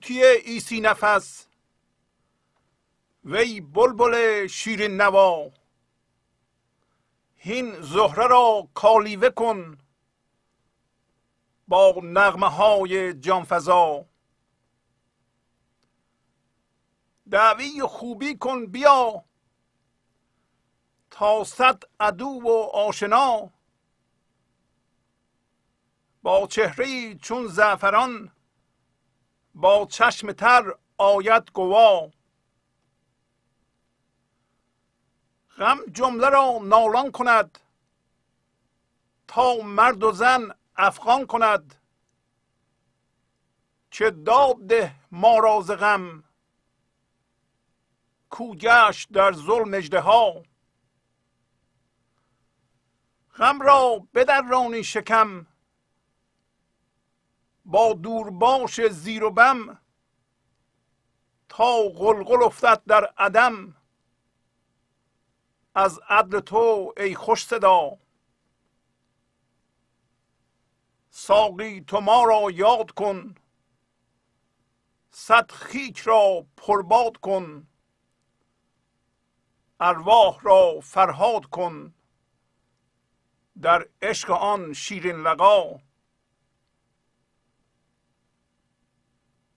توتی ایسی نفس. وی بلبل شیرین نوا. هین زهره را کالیوه کن با نغمه های جانفضا دعوی خوبی کن بیا تا صد عدو و آشنا. با چهره چون زعفران با چشم تر آید گوا غم جمله را نالان کند تا مرد و زن افغان کند. چه داد ده ما را غم کو گشت در ظلم اژدها. غم را بدرانی شکم با دورباش زیر و بم تا غلغل افتد در عدم. از عدل تو ای خوش صدا ساقی تو ما را یاد کن صد خیک را پرباد کن ارواح را فرهاد کن. در عشق آن شیرین لقا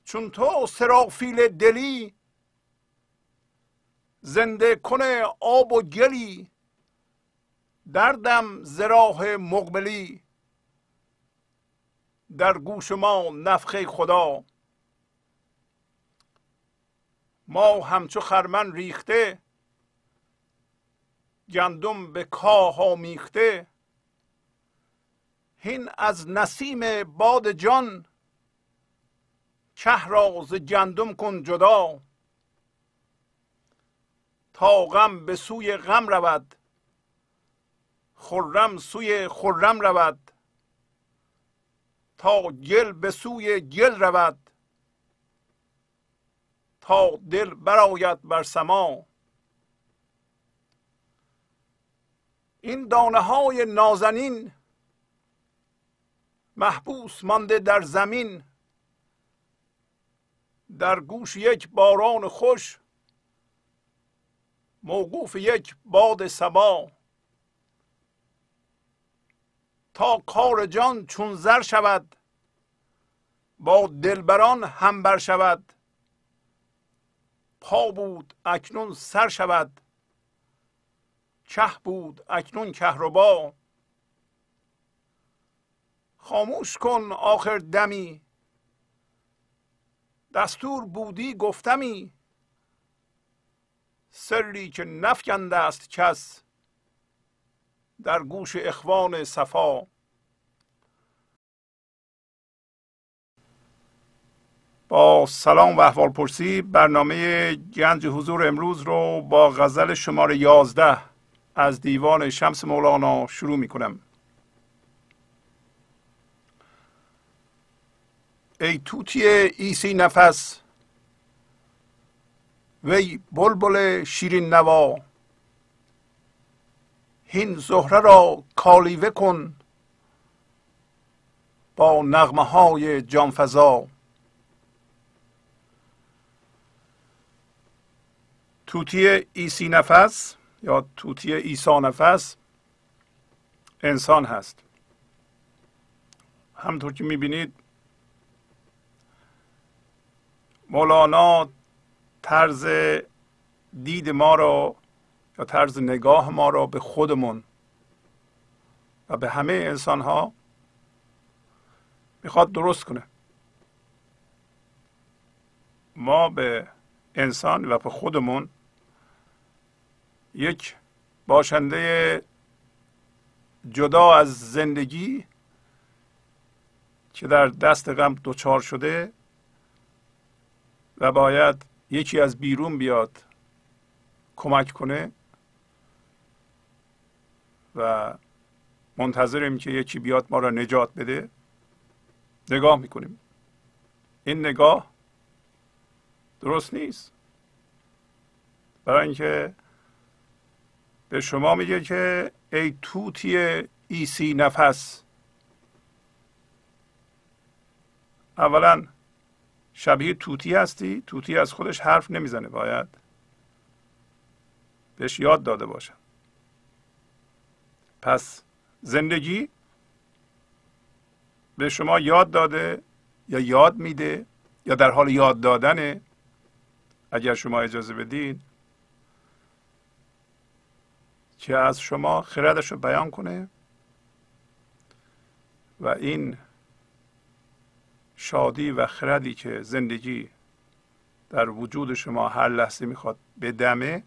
چون تو سرافیل دلی زنده کنه آب و گلی دردم زراح مقبلی. در گوش ما نفخه خدا. ما همچو خرمن ریخته گندم به کاه میخته هین از نسیم باد جان که را ز گندم کن جدا. تا غم به سوی غم رود خرم سوی خرم رود. تا گل به سوی گل رود تا دل برآید بر سما. این دانه های نازنین محبوس مانده در زمین. در گوش یک باران خوش موقوف یک باد سبا تا کار جان چون زر شود با دلبران هم بر شود. پا بود اکنون سر شود چه بود اکنون کهربا خاموش کن آخر دمی دستور بودی گفتمی؟ سری که نفکنده است کس در گوش اخوان صفا. با سلام و احوال پرسی برنامه گنج حضور امروز رو با غزل شماره یازده از دیوان شمس مولانا شروع می کنم ای توتی ایسی نفس وی بلبل شیرین نوا. هین زهره را کالیوه کن با نغمه های جانفضا توتی ایسی نفس یا توتی ایسا نفس انسان هست. همطور که می‌بینید مولانا طرز دید ما رو یا طرز نگاه ما را به خودمون و به همه انسان ها می‌خواد درست کنه. ما به انسان و به خودمون یک باشنده جدا از زندگی که در دست غم دچار شده و باید یکی از بیرون بیاد کمک کنه و منتظریم که یکی بیاد ما را نجات بده نگاه می‌کنیم. این نگاه درست نیست. برای اینکه به شما میگه که ای توتی ایسی نفس اولا شبیه توتی هستی؟ توتی از خودش حرف نمی‌زنه باید؟ بهش یاد داده باشن پس زندگی به شما یاد داده یا یاد میده یا در حال یاد دادنه؟ اگر شما اجازه بدین. که از شما خردش رو بیان کنه و این شادی و خردی که زندگی در وجود شما هر لحظه می‌خواد بدمه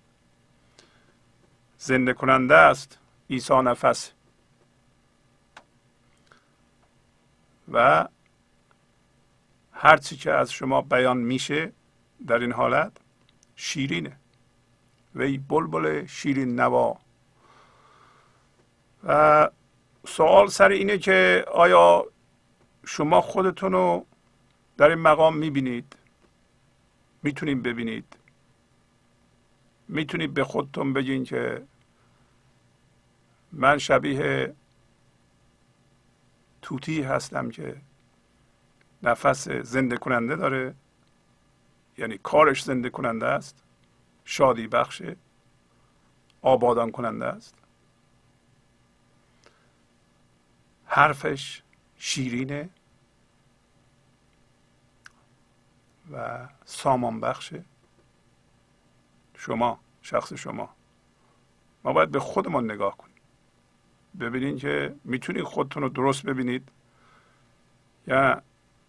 زنده کننده است عیسی نفس. و هرچی که از شما بیان میشه در این حالت شیرینه. وی بلبل شیرین نوا. و سوال سر اینه که آیا شما خودتون رو در این مقام می‌بینید می‌تونید ببینید. می‌تونید به خودتون بگین که من شبیه توتی هستم که نفس زنده کننده داره. یعنی کارش زنده کننده است. شادی بخشه آبادان کننده است. حرفش شیرینه. و سامان بخشه شما شخص شما. ما باید به خودمان نگاه کنیم. ببینید که می‌تونید خودتون رو درست ببینید. یا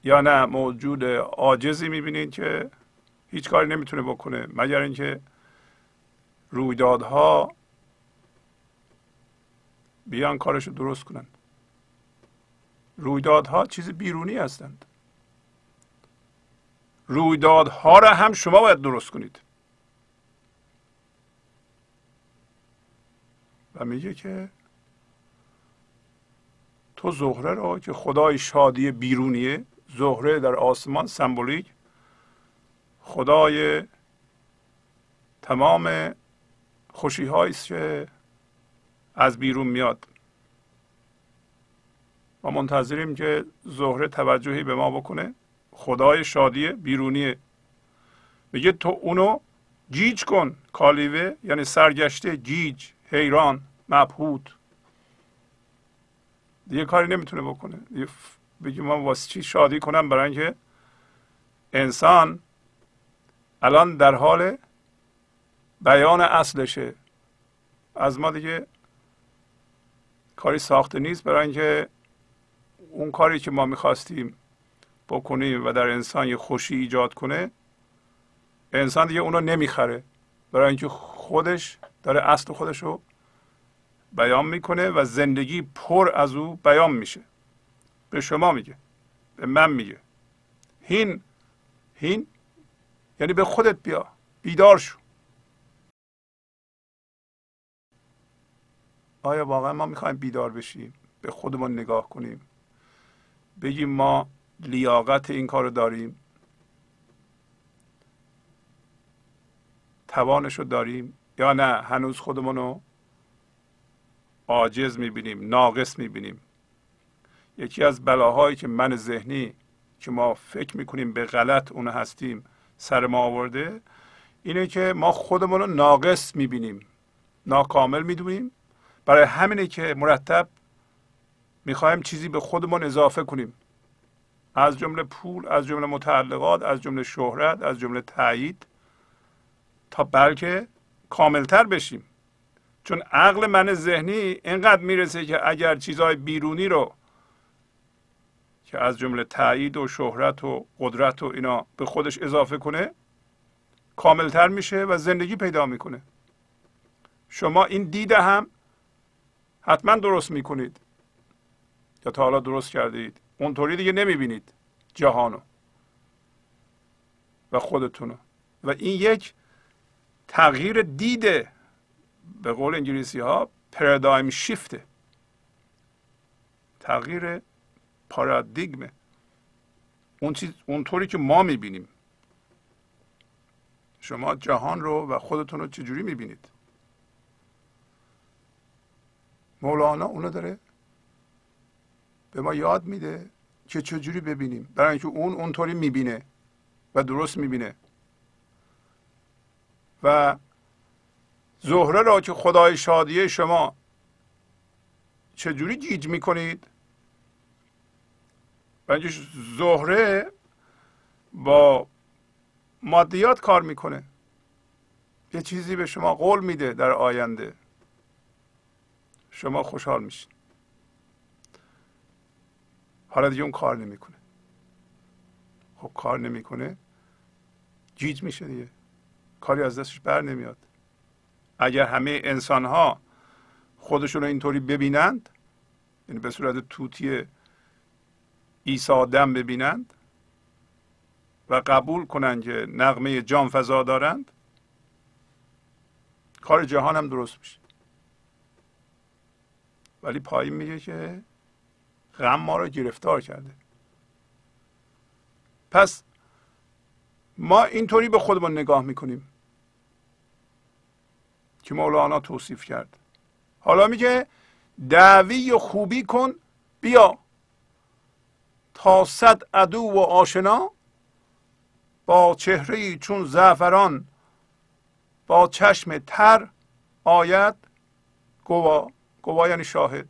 یا نه موجود عاجزی می‌بینید که هیچ کاری نمی‌تونه بکنه. مگر اینکه رویدادها بیان کارش رو درست کنن. رویدادها چیز بیرونی هستند. رویدادها را هم شما باید درست کنید. و میگه که تو زهره را که خدای شادی بیرونیه زهره در آسمان سمبولیک خدای تمام خوشی است که از بیرون میاد. ما منتظریم که زهره توجهی به ما بکنه. خدای شادی بیرونیه میگه تو اونو گیج کن کالیوه یعنی سرگشته گیج حیران مبهوت. دیگه کاری نمی‌تونه بکنه. بگی من واسه چی شادی کنم؟ برای اینکه انسان الان در حال بیان اصلشه. از ما دیگه کاری ساخته نیست برای اینکه اون کاری که ما می‌خواستیم بکنیم و در انسان یه خوشی ایجاد کنه انسان دیگه اونو نمی‌خره. برای اینکه خودش داره اصل خودش رو بیان می‌کنه و زندگی پر از او بیان میشه. به شما میگه به من میگه. هین هین یعنی به خودت بیا بیدار شو. آیا واقعا ما می‌خوایم بیدار بشیم؟ به خودمون نگاه کنیم. بگیم ما لیاقت این کار داریم. توانش رو داریم. یا نه هنوز خودمون رو عاجز می‌بینیم ناقص می‌بینیم. یکی از بلاهایی که من ذهنی که ما فکر می‌کنیم به غلط اون هستیم سر ما آورده اینه که ما خودمون رو ناقص می‌بینیم. ناکامل می‌دونیم. برای همینه که مرتب می‌خوایم چیزی به خودمون اضافه کنیم. از جمله پول از جمله متعلقات از جمله شهرت از جمله تایید تا بلکه کاملتر بشیم. چون عقل من ذهنی اینقدر می‌رسه که اگر چیزهای بیرونی رو که از جمله تایید و شهرت و قدرت و اینا به خودش اضافه کنه کاملتر میشه و زندگی پیدا می‌کنه. شما این دیده هم حتما درست می‌کنید. یا تا حالا درست کردید. اونطوری دیگه نمی‌بینید جهانو و خودتونو. و این یک تغییر دیده به قول انگلیسی ها پرادایم شیفته تغییر پارادیگمه اون چیز اونطوری که ما می‌بینیم. شما جهان رو و خودتون رو چجوری می‌بینید؟ مولانا اونو داره به ما یاد میده که چجوری ببینیم. برای اینکه اون اونطوری می‌بینه و درست می‌بینه. و زهره را که خدای شادیه شما چجوری گیج می‌کنید؟ و زهره با مادیات کار می‌کنه. یه چیزی به شما قول میده در آینده. شما خوشحال میشین. حالا دیگه اون کار نمی‌کنه. خب کار نمی‌کنه جیج میشه دیگه. کاری از دستش بر نمیاد. اگر همه انسان ها خودشون رو اینطوری ببینند یعنی به صورت توتی عیسی دم ببینند و قبول کنند که نغمه جان فضا دارند کار جهان هم درست میشه. ولی پایین میگه که غم ما رو گرفتار کرده. پس ما اینطوری به خودمون نگاه می‌کنیم. که مولانا توصیف کرد. حالا میگه دعوی خوبی کن بیا. تا صد عدو و آشنا با چهره چون زعفران با چشم تر آید گوا. گوا یعنی شاهد.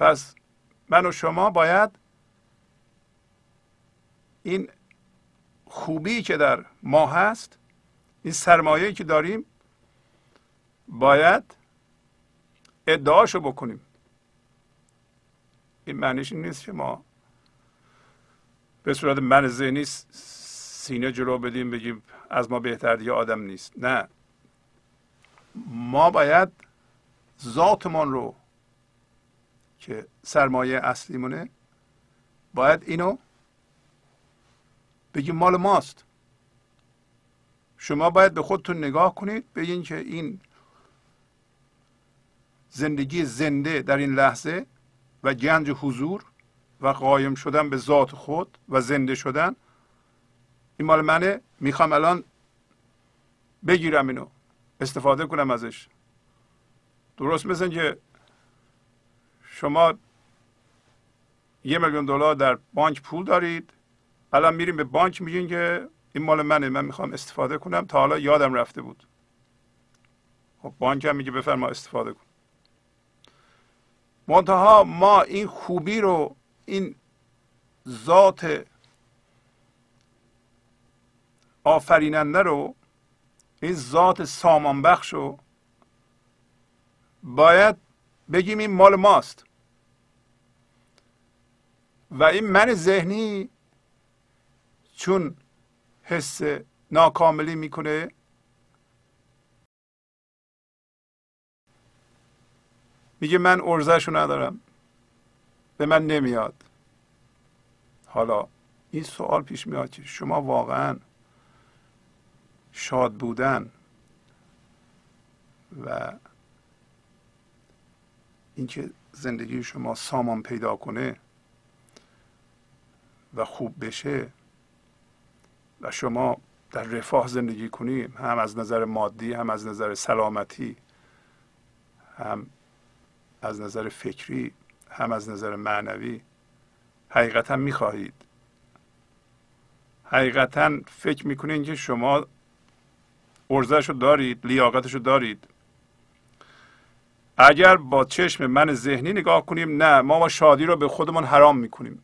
پس من و شما باید این خوبی که در ما هست این سرمایه که داریم باید ادعاشو بکنیم. این معنیش نیست که ما به صورت من ذهنی سینه جلو بدیم بگیم از ما بهتر دیگه آدم نیست. نه. ما باید ذاتمان رو که سرمایه اصلیمونه باید اینو بگیم مال ماست. شما باید به خودتون نگاه کنید بگین که این زندگی زنده در این لحظه و گنج حضور و قایم شدن به ذات خود و زنده شدن این مال منه می‌خوام الان بگیرم اینو استفاده کنم ازش. درست مثل که شما یه میلیون دلار در بانک پول دارید. الان میریم به بانک میگین که این مال منه من می‌خوام استفاده کنم. تا حالا یادم رفته بود. خب بانک هم میگه بفرما استفاده کن. منتها ما این خوبی رو این ذات آفریننده رو این ذات سامان بخش رو باید بگیم این مال ماست. و این من ذهنی چون حس ناکاملی می‌کنه میگه من ارزش رو ندارم. به من نمیاد. حالا این سوال پیش میاد که شما واقعا شاد بودن و اینکه زندگی شما سامان پیدا کنه و خوب بشه و شما در رفاه زندگی کنیم هم از نظر مادی هم از نظر سلامتی هم از نظر فکری هم از نظر معنوی حقیقتا می‌خواهید. حقیقتا فکر می‌کنید که شما ارزش رو دارید لیاقتش رو دارید. اگر با چشم من ذهنی نگاه کنیم نه ما ما شادی رو به خودمون حرام می‌کنیم.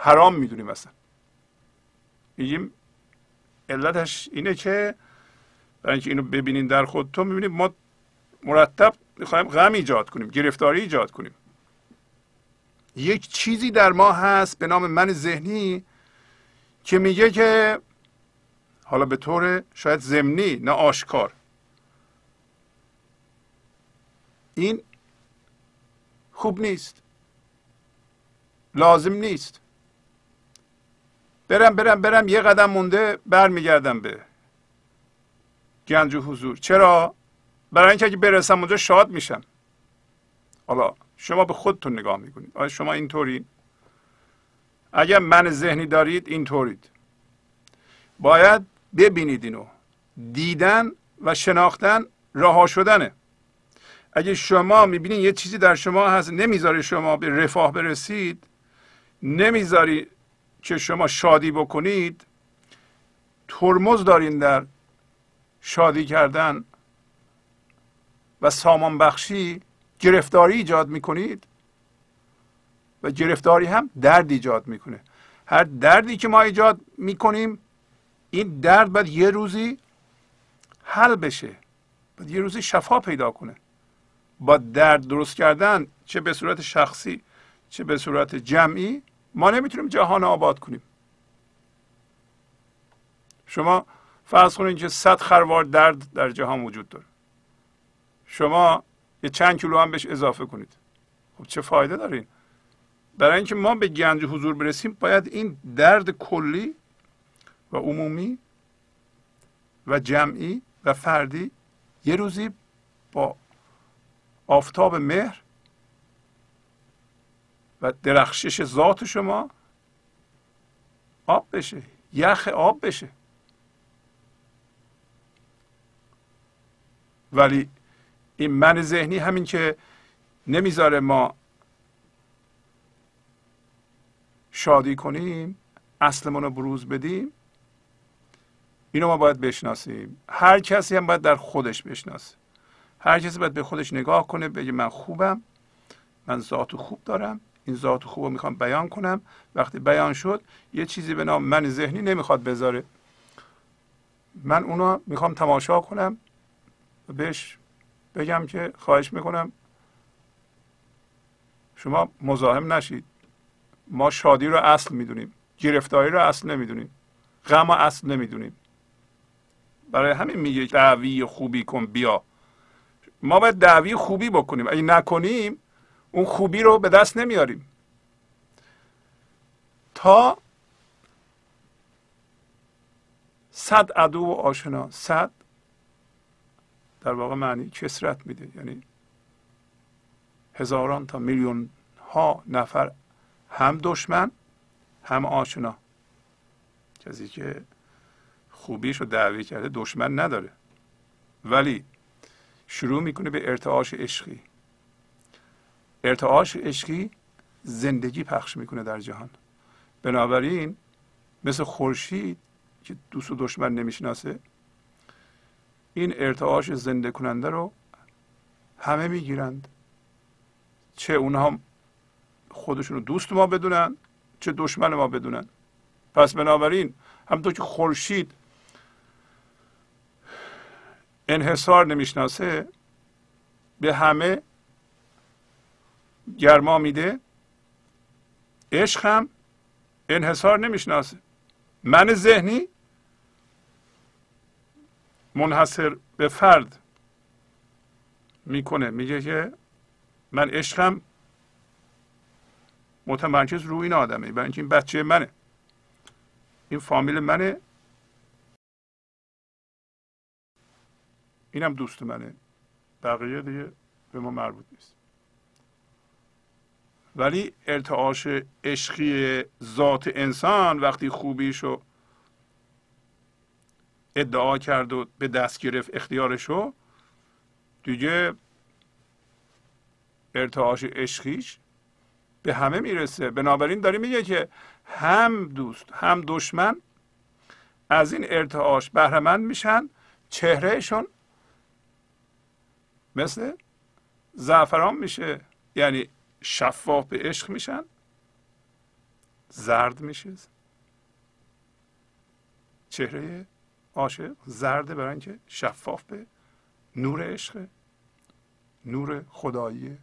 حرام می‌دونیم اصلا میگیم علتش اینه که برای اینکه اینو ببینین در خودتون می‌بینید ما مرتب می‌خوایم غم ایجاد کنیم گرفتاری ایجاد کنیم. یک چیزی در ما هست به نام من ذهنی که میگه که حالا به طور شاید زمینی نه آشکار. این خوب نیست. لازم نیست. برم برم برم. یه قدم مونده برمیگردم به گنج و حضور. چرا؟ برای اینکه اگه برسم اونجا شاد میشم. حالا شما به خودتون نگاه می‌کنید. آیا شما اینطوری؟ اگر من ذهنی دارید اینطورید. باید ببینید اینو. دیدن و شناختن رها شدنه. اگه شما می‌بینید یه چیزی در شما هست نمی‌ذاره شما به رفاه برسید نمی‌ذاری که شما شادی بکنید ترمز دارین در شادی کردن و سامان بخشی گرفتاری ایجاد می‌کنید و گرفتاری هم درد ایجاد می‌کنه. هر دردی که ما ایجاد می‌کنیم این درد باید یه روزی حل بشه باید یه روزی شفا پیدا کنه. با درد درست کردن چه به صورت شخصی چه به صورت جمعی ما نمی‌تونیم جهان آباد کنیم. شما فرض کنید که صد خروار درد در جهان وجود داره. شما یه چند کیلو هم بهش اضافه کنید. خب چه فایده دارین برای اینکه ما به گنج حضور برسیم باید این درد کلی و عمومی و جمعی و فردی یه روزی با آفتاب مهر و درخشش ذات شما آب بشه یخ آب بشه. ولی این من ذهنی همین که نمی‌ذاره ما شادی کنیم اصلمون رو بروز بدیم اینو ما باید بشناسیم. هر کسی هم باید در خودش بشناسه. هر کسی باید به خودش نگاه کنه بگه من خوبم من ذات خوب دارم. این ذات خوب رو می‌خوام بیان کنم. وقتی بیان شد یه چیزی به نام من ذهنی نمی‌خواد بذاره. من اونو می‌خوام تماشا کنم و بهش بگم که خواهش می‌کنم شما مزاحم نشید. ما شادی رو اصل می‌دونیم گرفتاری رو اصل نمی‌دونیم غم اصل نمی‌دونیم. برای همین میگه دعوی خوبی کن بیا. ما باید دعوی خوبی بکنیم. اگه نکنیم اون خوبی رو به دست نمیاریم. تا صد عدو و آشنا صد در واقع معنی کسرت میده. یعنی هزاران تا میلیون ها نفر هم دشمن هم آشنا. کسی که خوبیش رو دعوی کرده دشمن نداره. ولی شروع می‌کنه به ارتعاش عشقی. ارتعاش عشقی زندگی پخش می‌کنه در جهان. بنابراین مثل خورشید که دوست و دشمن نمی‌شناسه این ارتعاش زنده کننده رو همه می‌گیرند. چه اونها خودشون رو دوست ما بدونن چه دشمن ما بدونن. پس بنابراین همونطور که خورشید انحصار نمی‌شناسه به همه گرما میده. عشق هم انحصار نمی‌شناسه. من ذهنی منحصر به فرد می‌کنه. میگه که من عشقم متمرکز روی این آدمه. برای اینکه این بچه منه. این فامیل منه. اینم دوست منه. بقیه دیگه به ما مربوط نیست. ولی ارتعاش عشقی ذات انسان وقتی خوبیشو ادعا کرد و به دست گرفت اختیارشو دیگه ارتعاش عشقیش به همه می‌رسه. بنابراین داری میگه که هم دوست هم دشمن از این ارتعاش بهرهمند میشن چهرهشون مثل زعفران میشه. یعنی شفاف به عشق میشن. زرد میشه چهره عاشق زرده برای اینکه شفاف به نور عشق نور خداییه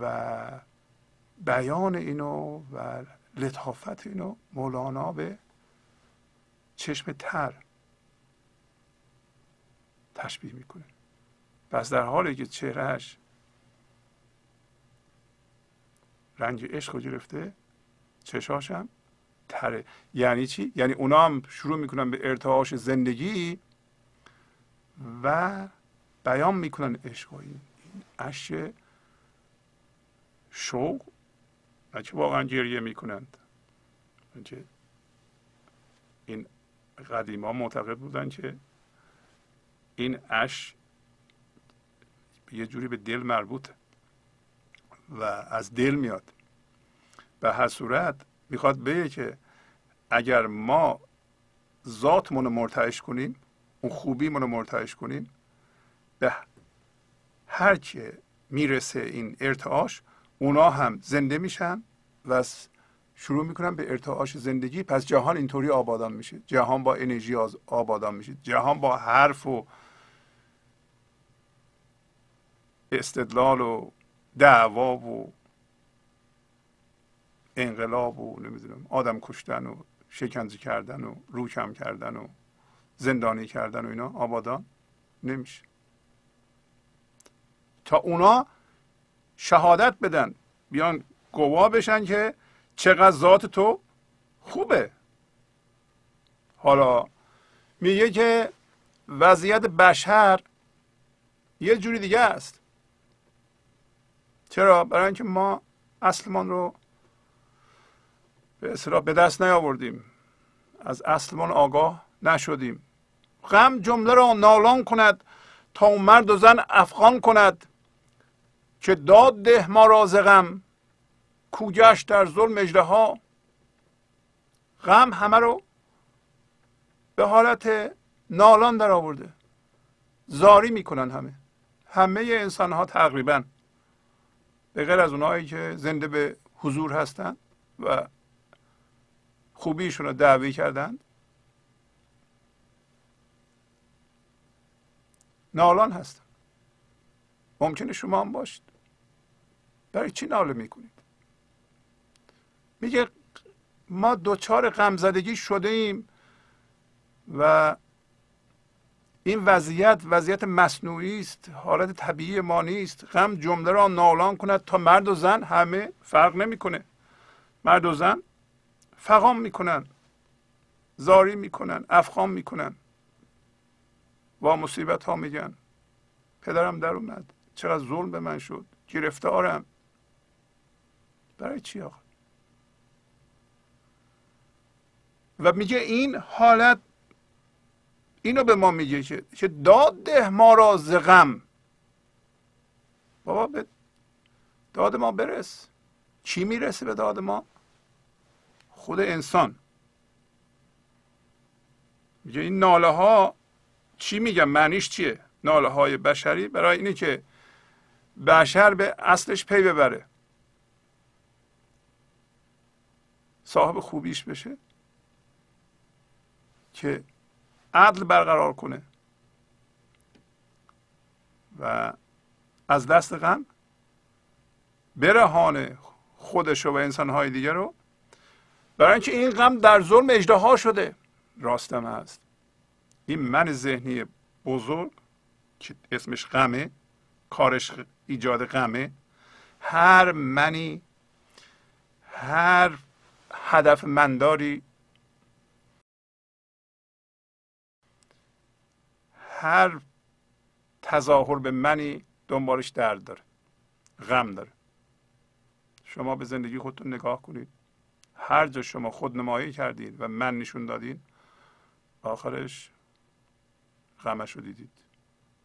و بیان اینو و لطافت اینو مولانا به چشم تر تشبیه می‌کنه. پس در حالی که چهرهش رنگ عشق رو گرفته چشاش هم تره. یعنی چی؟ یعنی اونا هم شروع می‌کنن به ارتعاش زندگی و بیان می‌کنن عشق این عشق شوق بچه واقعا گریه می‌کنند. این قدیما معتقد بودن که این اش یه جوری به دل مربوطه. و از دل میاد. به هر صورت می‌خواد بگه که اگر ما ذاتمون رو مرتعش کنیم اون خوبیمون رو مرتعش کنیم به هر که می‌رسه این ارتعاش اونا هم زنده میشن و شروع می‌کنن به ارتعاش زندگی. پس جهان اینطوری آبادان میشه. جهان با انرژی آبادان میشه. جهان با حرف و استدلال و دعوا و انقلاب و نمی‌دونم آدم کشتن و شکنجه کردن و روکم کردن و زندانی کردن و اینا. آبادان نمیشه. تا اونا شهادت بدن بیان گواه بشن که چقدر ذات تو خوبه. حالا میگه که وضعیت بشر یه جوری دیگه است. چرا؟ برای اینکه ما اصلمان رو به اصطلاح به دست نیاوردیم. از اصلمان آگاه نشدیم. غم جمله را نالان کند تا مرد و زن افغان کند که داد ده ما را غم. کوگشت در ظلم اجده ها غم همه رو به حالت نالان در آورده زاری می‌کنن همه. همه انسان ها تقریبا. به غیر از اونایی که زنده به حضور هستند و خوبیشون رو دعوی کردند نالان هستن. ممکنه شما هم باشید. برای چی ناله می‌کنید؟ میگه ما دوچار غمزدگی شده ایم و این وضعیت وضعیت مصنوعی است حالت طبیعی ما نیست. غم جمله را نالان کند تا مرد و زن همه فرق نمی‌کنه. مرد و زن فقام می‌کنن زاری می‌کنن افغان می‌کنن. و مصیبت ها میگن. پدرم در اومد. چقدر ظلم به من شد. گرفتارم. برای چی آقا؟ و میگه این حالت اینو به ما میگه که که داد ده ما را ز غم. بابا به داد ما برس. چی می‌رسه به داد ما؟ خود انسان. میگه این ناله ها چی میگم معنیش چیه؟ ناله های بشری برای اینه که بشر به اصلش پی ببره. صاحب خوبیش بشه که عدل برقرار کنه. و از دست غم برهانه خودش و انسانهای دیگر رو. برای اینکه این غم در ظلم اجدها شده. راستم هست. این من ذهنی بزرگ که اسمش غمه کارش ایجاد غمه هر منی هر هدف منداری هر تظاهر به منی دنبالش درد داره غم داره. شما به زندگی خودتون نگاه کنید. هر جا شما خود نمایی کردید و من نشون دادین آخرش غمش رو دیدید.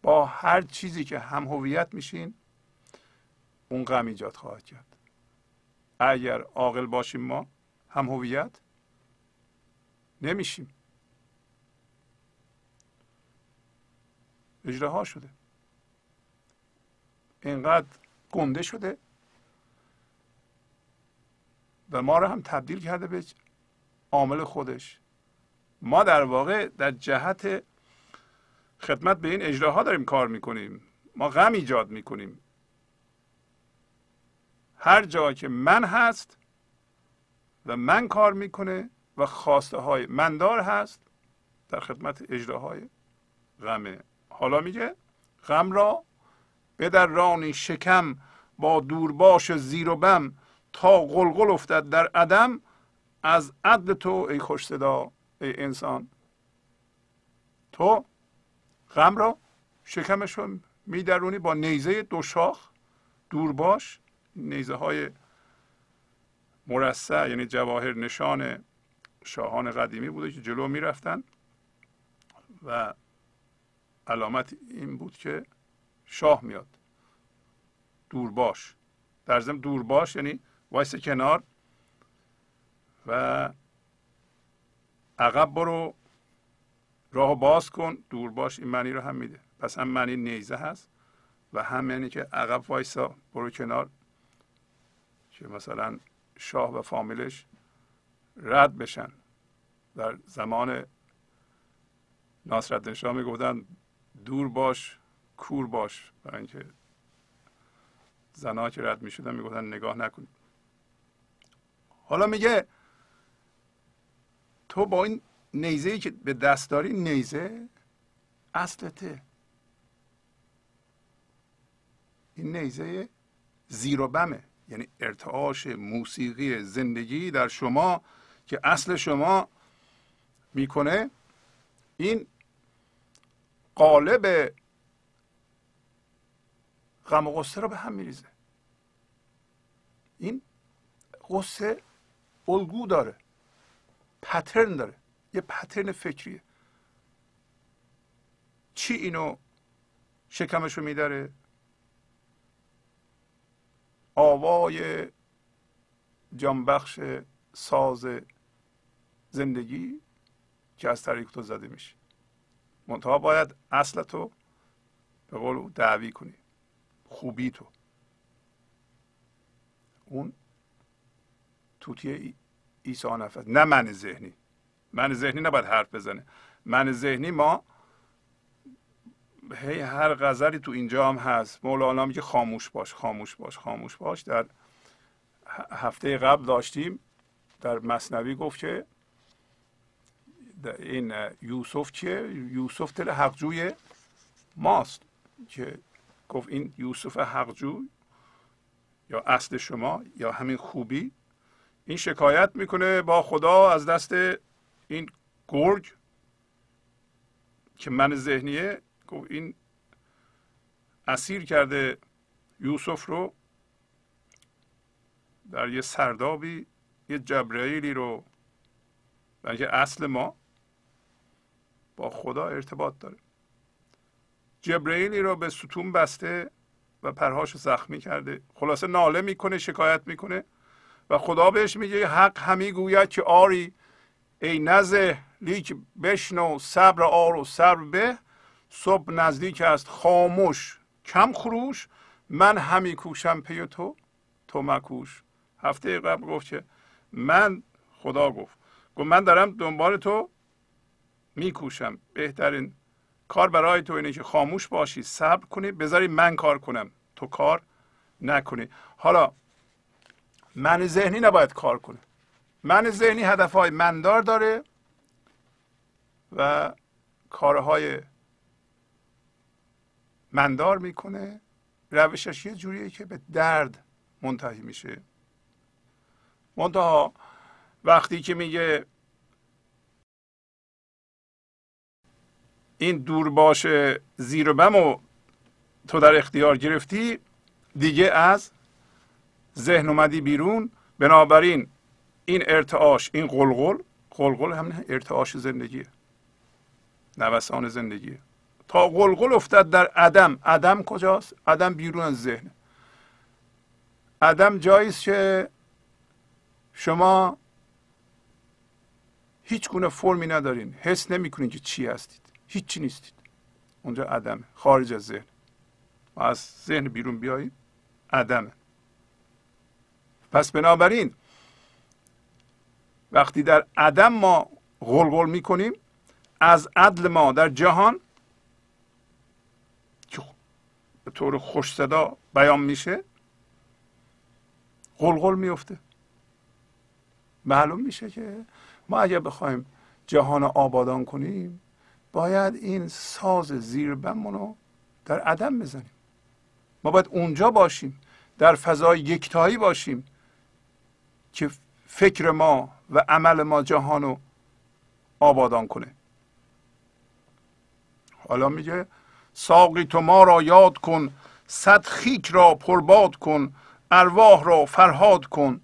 با هر چیزی که هم هویت میشین اون غم ایجاد خواهد کرد. اگر عاقل باشیم ما هم هویت نمیشیم. اجراها شده. اینقدر گنده شده و ما رو هم تبدیل کرده به عامل خودش. ما در واقع در جهت خدمت به این اجراها داریم کار می‌کنیم. ما غم ایجاد می‌کنیم. هر جا که من هست و من کار می‌کنه و خواسته های مندار هست در خدمت اجراهای غمه حالا میگه غم را به در رانی شکم با دورباش زیر و بم تا قلقل افتد در عدم از عدل تو ای خوش صدا ای انسان. تو غم را شکمش رو میدرونی با نیزه دو شاخ دورباش نیزه های مرصع یعنی جواهر نشان شاهان قدیمی بوده که جلو می‌رفتن و علامت این بود که شاه میاد. دورباش. در ضمن دورباش یعنی وایس کنار و عقب برو راه باز کن. دور باش این معنی رو هم میده. پس هم معنی نیزه هست و هم یعنی که عقب وایسا برو کنار که مثلا شاه و فامیلش رد بشن. در زمان ناصرالدین شاه می‌گفتن دور باش کور باش. برای اینکه زنها که رد می‌شدن می‌گفتن نگاه نکنید حالا میگه تو با این نیزه ای که به دست داری نیزه اصلته این نیزه زیر و بمه. یعنی ارتعاش موسیقی زندگی در شما که اصل شما می‌کنه. این قالب غم و غصه رو به هم میریزه. این غصه الگو داره. پترن داره. یه پترن فکریه. چی اینو شکمشو میداره؟ آوای جانبخش ساز زندگی که از طریق تو زده میشه. منتها باید اصل تو به قول دعوی کنی. خوبی تو. اون توتی عیسی نفس. نه من ذهنی. من ذهنی نباید حرف بزنه. من ذهنی ما هی هر غزلی تو اینجا هم هست. مولانا میگه خاموش باش خاموش باش خاموش باش. در هفته قبل داشتیم در مصنوی گفت که این یوسف چیه؟ یوسف دل حقجوی ماست که گفت این یوسف حقجوی یا اصل شما یا همین خوبی. این شکایت می‌کنه با خدا از دست این گرگ که من ذهنیه. گفت این اسیر کرده یوسف رو در یه سردابی یه جبرائیلی رو بلکه اصل ما با خدا ارتباط داره. جبرئیلی رو به ستون بسته و پرهاش زخمی کرده. خلاصه ناله می‌کنه شکایت می‌کنه و خدا بهش میگه حق همی گوید که آری ای نزه لیک بشنو صبر آر و صبر به. صبح نزدیک است خاموش کم خروش. من همی کوشم پی تو تو مکوش. هفته قبل گفت که من خدا گفت. گفت من دارم دنبال تو میکوشم. بهترین کار برای تو اینه که خاموش باشی صبر کنی بذاری من کار کنم. تو کار نکنی. حالا من ذهنی نباید کار کنه من ذهنی هدفهای مندار داره و کارهای مندار می‌کنه. روشش یه جوریه که به درد منتهی میشه. منتها وقتی که میگه این دور باشه زیر بم و تو در اختیار گرفتی دیگه از ذهن اومدی بیرون. بنابراین این ارتعاش این قلقل قلقل هم ارتعاش زندگیه. نوسان زندگیه. تا قلقل افتد در عدم. عدم کجاست؟ عدم بیرون از ذهن. عدم جایی که شما هیچ گونه فرمی ندارین. حس نمی‌کنین که چی هستید. هیچی نیستید. اونجا عدمه خارج از ذهن. و از ذهن بیرون بیایید عدمه پس بنابراین وقتی در عدم ما غلغل می‌کنیم از عدل ما در جهان که به طور خوش صدا بیان میشه غلغل میفته معلوم میشه که ما اگر بخوایم جهان آبادان کنیم باید این ساز زیر رو در عدم بزنیم. ما باید اونجا باشیم در فضای یکتایی باشیم که فکر ما و عمل ما جهان رو آبادان کنه. حالا میگه ساقی تو ما را یاد کن صد خیک را پرباد کن ارواح را فرهاد کن.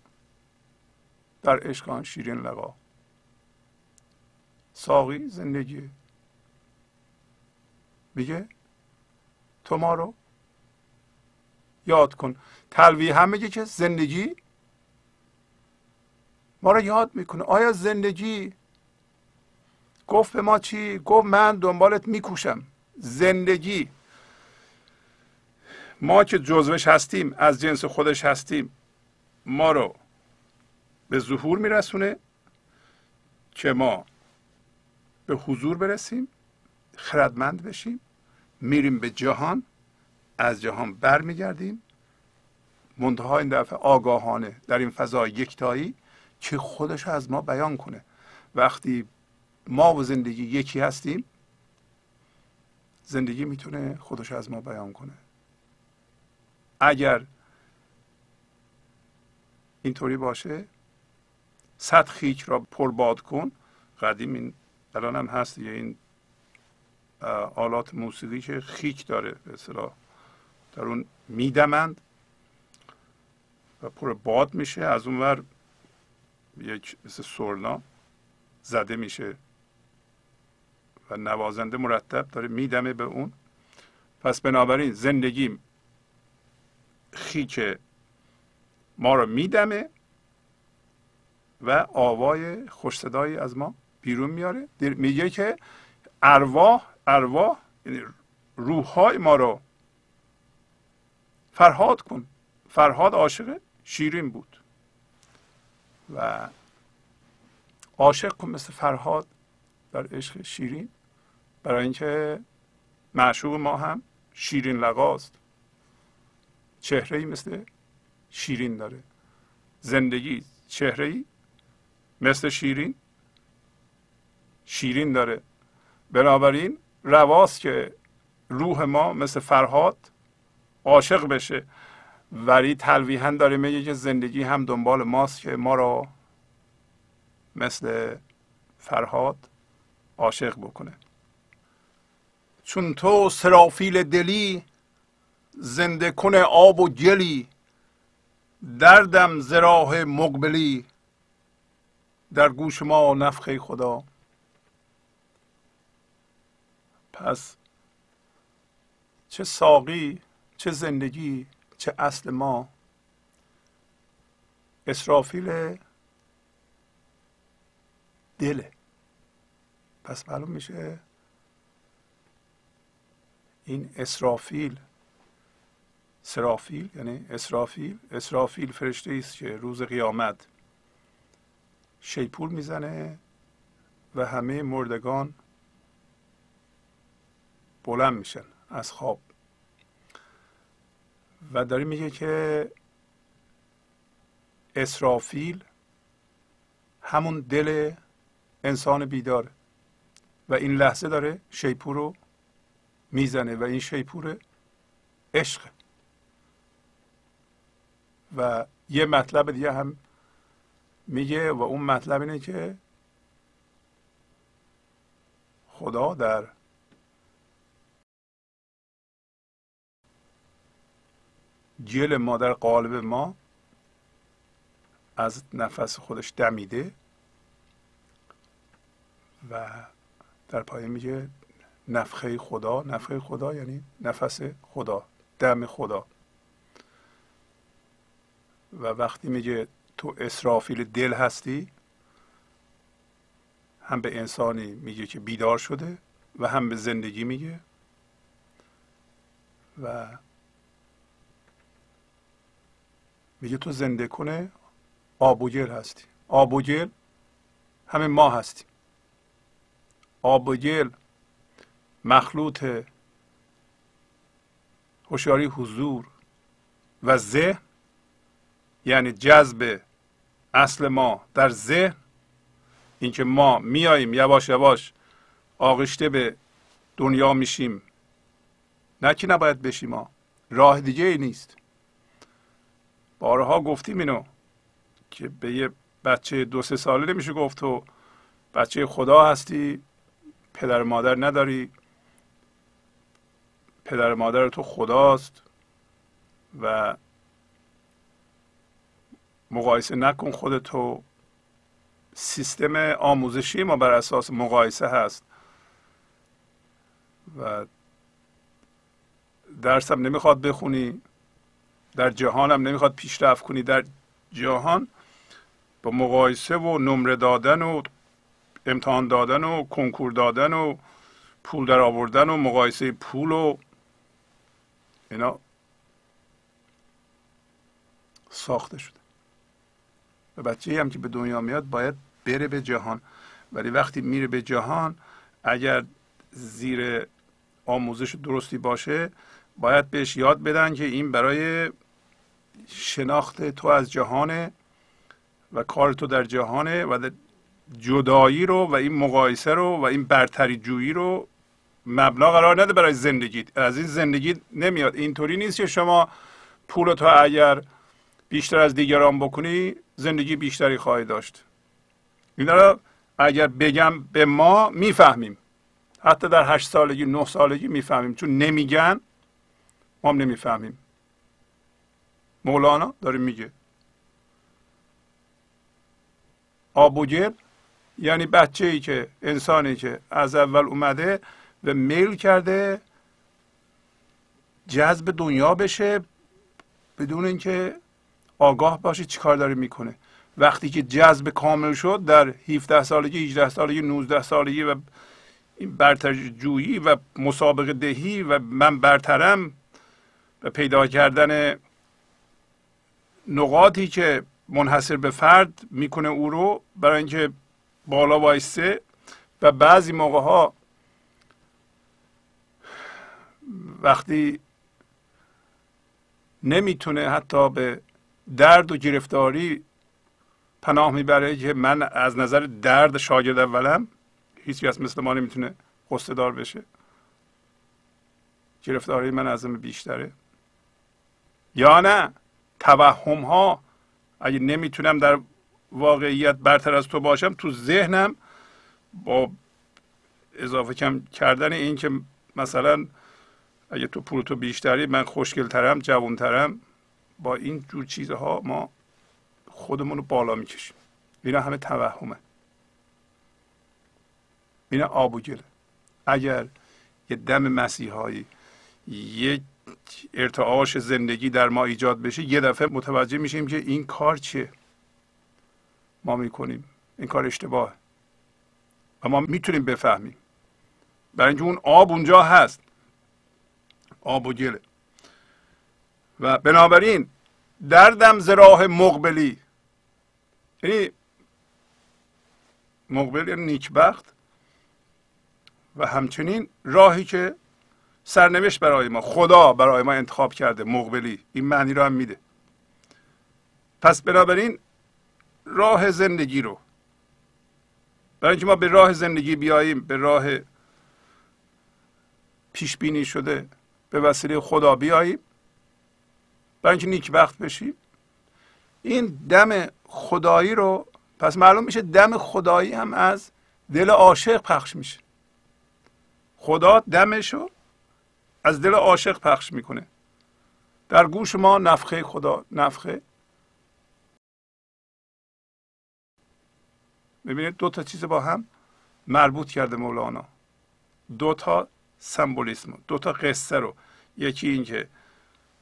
در عشقان شیرین لقا. ساقی زندگی میگه؟ تو ما رو؟ یاد کن. تلوی هم میگه که زندگی؟ ما رو یاد می‌کنه. آیا زندگی؟ گفت به ما چی؟ گفت من دنبالت میکوشم. زندگی. ما که جزوش هستیم از جنس خودش هستیم ما رو به ظهور میرسونه که ما به حضور برسیم. خردمند بشیم. میریم به جهان. از جهان برمیگردیم. منتها این دفعه آگاهانه در این فضا یکتایی که خودش از ما بیان کنه. وقتی ما و زندگی یکی هستیم زندگی می‌تونه خودش از ما بیان کنه. اگر اینطوری باشه صد خیک را پرباد کن. قدیم این الان هم هست یه این آلات موسیقی که خیک داره به اصطلاح. در اون میدمند و پر باد میشه از اونور یک مثل سرنا زده میشه و نوازنده مرتب داره میدمه به اون. پس بنابراین زندگی خیک ما رو میدمه و آوای خوش از ما بیرون میاره. میگه که ارواح ارواح یعنی روح های ما رو فرهاد کن. فرهاد عاشق شیرین بود. و عاشق کن مثل فرهاد بر عشق شیرین. برای اینکه معشوق ما هم شیرین لقاست چهره ای مثل شیرین داره. زندگی چهره ای مثل شیرین شیرین داره. بنابراین رواست که روح ما مثل فرهاد عاشق بشه. ولی تلویحا داره میگه که زندگی هم دنبال ماست که ما را مثل فرهاد عاشق بکنه. چون تو سرافیل دلی زنده کن آب و گلی دردم زراح مقبلی. در گوش ما نفخه خدا پس چه ساقی چه زندگی چه اصل ما. اسرافیل دله. پس معلوم میشه این اسرافیل سرافیل یعنی اسرافیل اسرافیل فرشته است که روز قیامت شیپور می‌زنه و همه مردگان بلند میشن از خواب. و داره میگه که اسرافیل همون دل انسان بیداره و این لحظه داره شیپور رو می‌زنه و این شیپور عشق. و یه مطلب دیگه هم میگه و اون مطلب اینه که خدا در جل ما در قالب ما از نفس خودش دمیده و در پایین میگه نفخه خدا نفخه خدا یعنی نفس خدا دم خدا. و وقتی میگه تو اسرافیل دل هستی هم به انسانی میگه که بیدار شده و هم به زندگی میگه و میگه تو زنده کنه آب و گل هستی. آب و گل همه ما هستیم. آب و گل مخلوط هوشیاری حضور و ذهن یعنی جذب اصل ما در ذهن اینکه ما میاییم یواش یواش آغشته به دنیا میشیم. نه که نباید بشیم ما راه دیگه ای نیست. بارها گفتیم اینو که به یه بچه دو سه ساله نمیشه گفت تو بچه خدا هستی پدر مادر نداری. پدر مادر تو خداست و مقایسه نکن خودتو. سیستم آموزشی ما بر اساس مقایسه هست. و درسم نمی‌خواد بخونی. در جهان هم نمی‌خواد پیشرفت کنی. در جهان با مقایسه و نمره دادن و امتحان دادن و کنکور دادن و پول در آوردن و مقایسه پول و اینا ساخته شده. و بچه هم که به دنیا میاد باید بره به جهان. ولی وقتی میره به جهان اگر زیر آموزش درستی باشه باید بهش یاد بدن که این برای شناخت تو از جهانه و کار تو در جهانه و جدایی رو و این مقایسه رو و این برتری جویی رو مبنا قرار نده برای زندگی از این زندگی نمیاد. اینطوری نیست که شما پول تو اگر بیشتر از دیگران بکنی زندگی بیشتری خواهی داشت. اینا رو اگر بگم به ما می‌فهمیم. حتی در هشت سالگی نه سالگی می‌فهمیم. چون نمیگن ما هم نمی‌فهمیم. مولانا داره میگه. آبوگل یعنی بچه ای که انسانی که از اول اومده و میل کرده جذب دنیا بشه بدون اینکه آگاه باشه چیکار داره می‌کنه. وقتی که جذب کامل شد در 17 سالگی 18 سالگی 19 سالگی و این برتر جویی و مسابقه دهی و من برترم و پیدا کردن نقاطی که منحصر به فرد می‌کنه او رو برای اینکه بالا وایسته و بعضی موقع ها وقتی نمی‌تونه حتی به درد و گرفتاری پناه می‌بره که من از نظر درد شاگرد اولم هیچ کس مثل ما نمی‌تونه قصه بشه. گرفتاری من از بیشتره. یا نه؟ توهم ها اگه نمی‌تونم در واقعیت برتر از تو باشم تو ذهنم با اضافه کم کردن این که مثلا اگه تو پول تو بیشتری من خوشگلترم جوانترم با این جور چیزها ما خودمون رو بالا می‌کشیم. اینا همه توهمه. اینا آب و گله اگر یه دم مسیحایی یک ارتعاش زندگی در ما ایجاد بشه یه دفعه متوجه میشیم که این کار چیه؟ ما می‌کنیم. این کار اشتباه و ما می‌تونیم بفهمیم. برای اینکه اون آب اونجا هست. آب و گله و بنابراین دردم زراح مقبلی. یعنی مقبل یعنی نیکبخت. و همچنین راهی که سرنوشت برای ما. خدا برای ما انتخاب کرده مقبلی. این معنی رو هم میده. پس بنابراین راه زندگی رو برای اینکه ما به راه زندگی بیاییم به راه پیش بینی شده به وسیله خدا بیاییم. برای اینکه نیکبخت بشیم. این دم خدایی رو پس معلوم میشه دم خدایی هم از دل عاشق پخش میشه. خدا دمشو از دل عاشق پخش می‌کنه. در گوش ما نفخه خدا نفخه. ببینید دو تا چیز با هم مربوط کرده مولانا. دو تا سمبولیسم دو تا قصه رو. یکی این که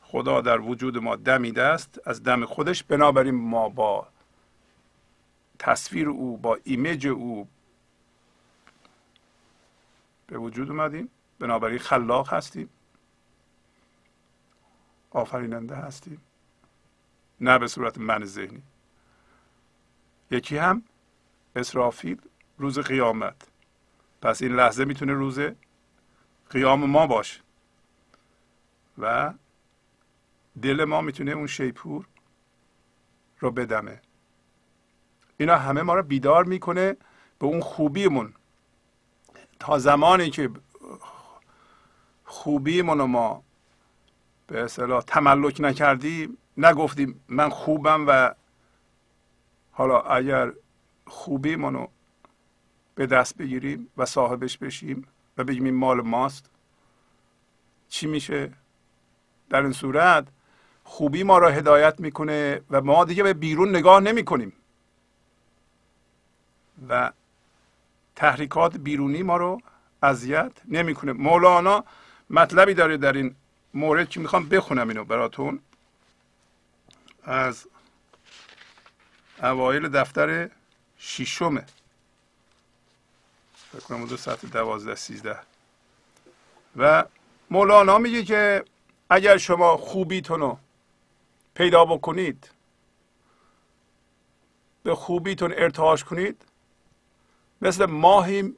خدا در وجود ما دمیده است از دم خودش بنابراین ما با تصویر او با ایمیج او به وجود اومدیم. بنابراین خلاق هستیم. آفریننده هستیم. نه به صورت من ذهنی. یکی هم اسرافیل روز قیامت. پس این لحظه می‌تونه روز قیام ما باشه. و دل ما می‌تونه اون شیپور رو بدمه. اینا همه ما رو بیدار می‌کنه به اون خوبیمون. تا زمانی که خوبیمون رو ما. به اصطلاح تملک نکردیم نگفتیم من خوبم و حالا اگر خوبیمون رو به دست بگیریم و صاحبش بشیم و بگیم این مال ماست چی میشه؟ در این صورت خوبی ما را هدایت می‌کنه و ما دیگه به بیرون نگاه نمی کنیم و تحریکات بیرونی ما رو اذیت نمی‌کنه. مولانا مطلبی داره در این مورد که می‌خوام بخونم اینو براتون. از اوایل دفتر شیشمه فکر کنم دو ساعت دوازده سیزده. و مولانا میگه که اگر شما خوبیتون رو پیدا بکنید به خوبیتون ارتعاش کنید مثل ماهی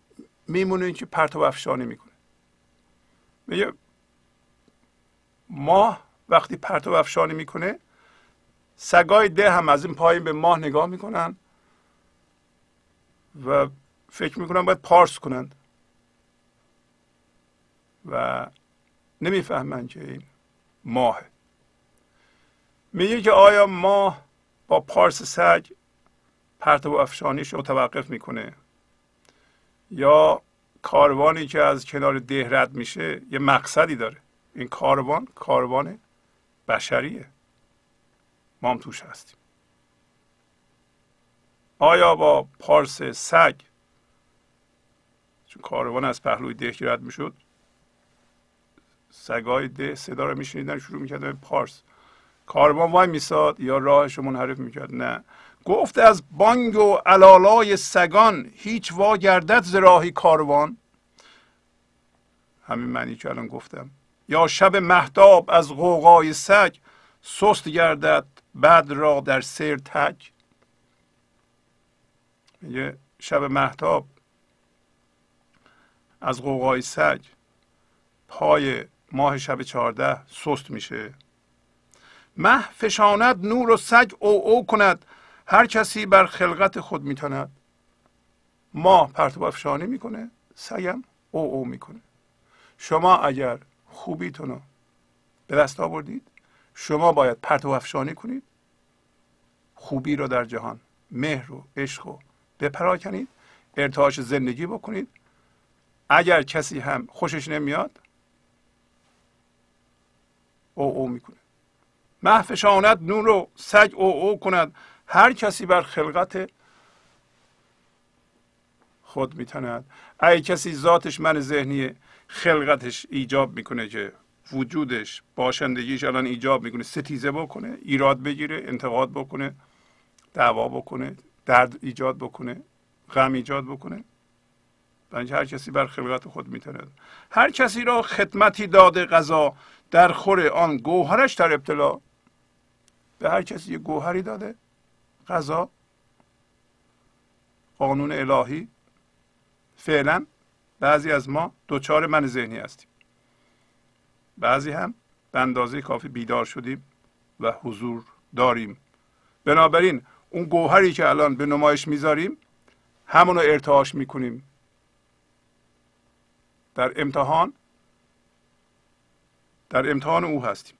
میمونید که پرتو افشانی می‌کنه. میگه ماه وقتی پرتو افشانی می‌کنه سگای ده هم از این پایین به ماه نگاه می‌کنن و فکر می‌کنن باید پارس کنند. و نمی‌فهمن که این ماه میگه که آیا ماه با پارس سگ پرتو افشانیش متوقف می‌کنه یا کاروانی که از کنار ده رد میشه یه مقصدی داره. این کاروان کاروان بشریه. ما هم توش هستیم. آیا با پارس سگ؟ چون کاروان از پهلوی ده رد می‌شد سگای ده صدا رو میشنیدن شروع می‌کردن پارس. کاروان وای میساد یا راهش منحرف می‌کرد؟ نه. گفت از بانگ و علالای سگان هیچ وا گردد ز کاروان. همین معنی که الان گفتم. یا شب محتاب از غوغای سگ سست گردد بعد را در سیر تک میگه شب محتاب از غوغای سگ پای ماه شب چهارده سست میشه. مه فشاند نور و سگ او او کند. هر کسی بر خلقت خود میتاند. ماه پرتو افشانی می‌کنه سگم او او می‌کنه. شما اگر خوبیتون رو به دست آوردید شما باید پرتو افشانی کنید. خوبی رو در جهان مهر و عشق رو بپراکنید ارتعاش زندگی بکنید. اگر کسی هم خوشش نمیاد او او می‌کنه. محفشاند نون رو سگ او او کند. هر کسی بر خلقت خود میتند ای کسی ذاتش من ذهنی خلقتش ایجاب می‌کنه که وجودش باشندگیش الان ایجاب می‌کنه ستیزه بکنه ایراد بگیره انتقاد بکنه دعوا بکنه درد ایجاد بکنه غم ایجاد بکنه. بنج هر کسی بر خلقت خود می‌تونه هر کسی را خدمتی داده غذا در خور آن گوهرش در ابتلا به هر کسی یه گوهری داده. غذا قانون الهی. فعلا بعضی از ما دوچار من ذهنی هستیم. بعضی هم به اندازه کافی بیدار شدیم و حضور داریم. بنابراین اون گوهری که الان به نمایش می‌ذاریم همونو ارتعاش می‌کنیم. در امتحان در امتحان او هستیم.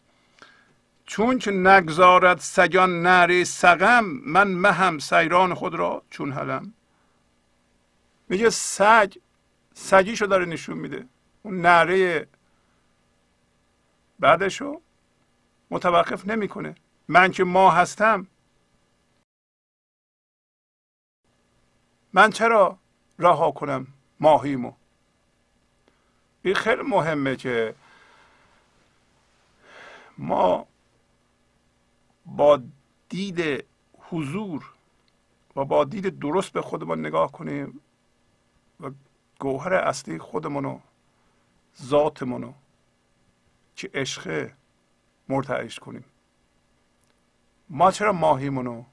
چون که نگذارد سگان نره سقم من مهم سیران خود را چون حلم. میگه سگ سگیشو داره نشون میده. اون نره بعدشو متوقف نمی‌کنه. من که ما هستم. من چرا رها کنم ماهیمو؟ این خیلی مهمه که ما با دید حضور و با دید درست به خودمان نگاه کنیم و گوهر اصلی خودمونو ذاتمونو که عشق مرتعش کنیم. ما چرا ماهیمونو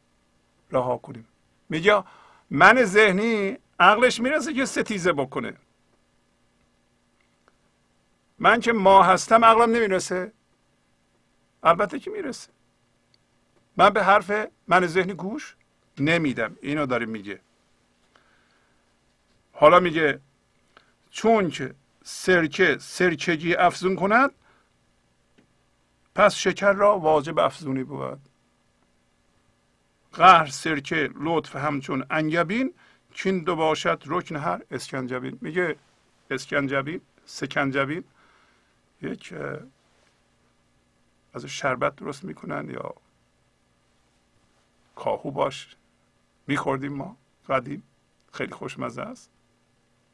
رها کنیم؟ میگه من ذهنی عقلش می‌رسه که ستیزه بکنه. من که ما هستم عقلم نمی‌رسه. البته که می‌رسه. من به حرف من ذهنی گوش نمیدم. اینو داره میگه. حالا میگه چون که سرکه سرکگی افزون کند پس شکر را واجب افزونی بود. قهر سرکه لطف همچون انگبین چین دو باشد رکن هر اسکنجبین. میگه اسکنجبین سکنجبین یک از شربت درست می‌کنن یا کاهو باش. میخوردیم ما قدیم. خیلی خوشمزه است.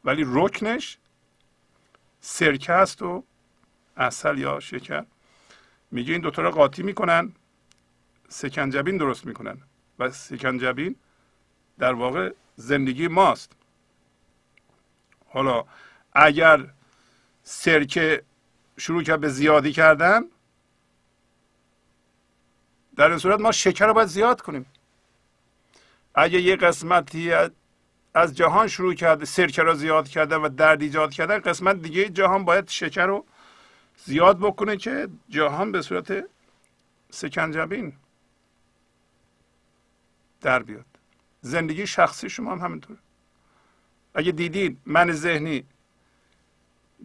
ولی رکنش سرکه است و اصل یا شکر. میگه این دوتا را قاطی می‌کنن سکنجبین درست می‌کنن و سکنجبین در واقع زندگی ماست. حالا اگر سرکه شروع کرد به زیادی کردن در این صورت ما شکر رو باید زیاد کنیم. اگه یه قسمتی از جهان شروع کرده سرکه رو زیاد کردن و درد ایجاد کردن قسمت دیگه جهان باید شکر رو زیاد بکنه که جهان به صورت سکنجبین در بیاد. زندگی شخصی شما هم همینطوره. اگه دیدید من ذهنی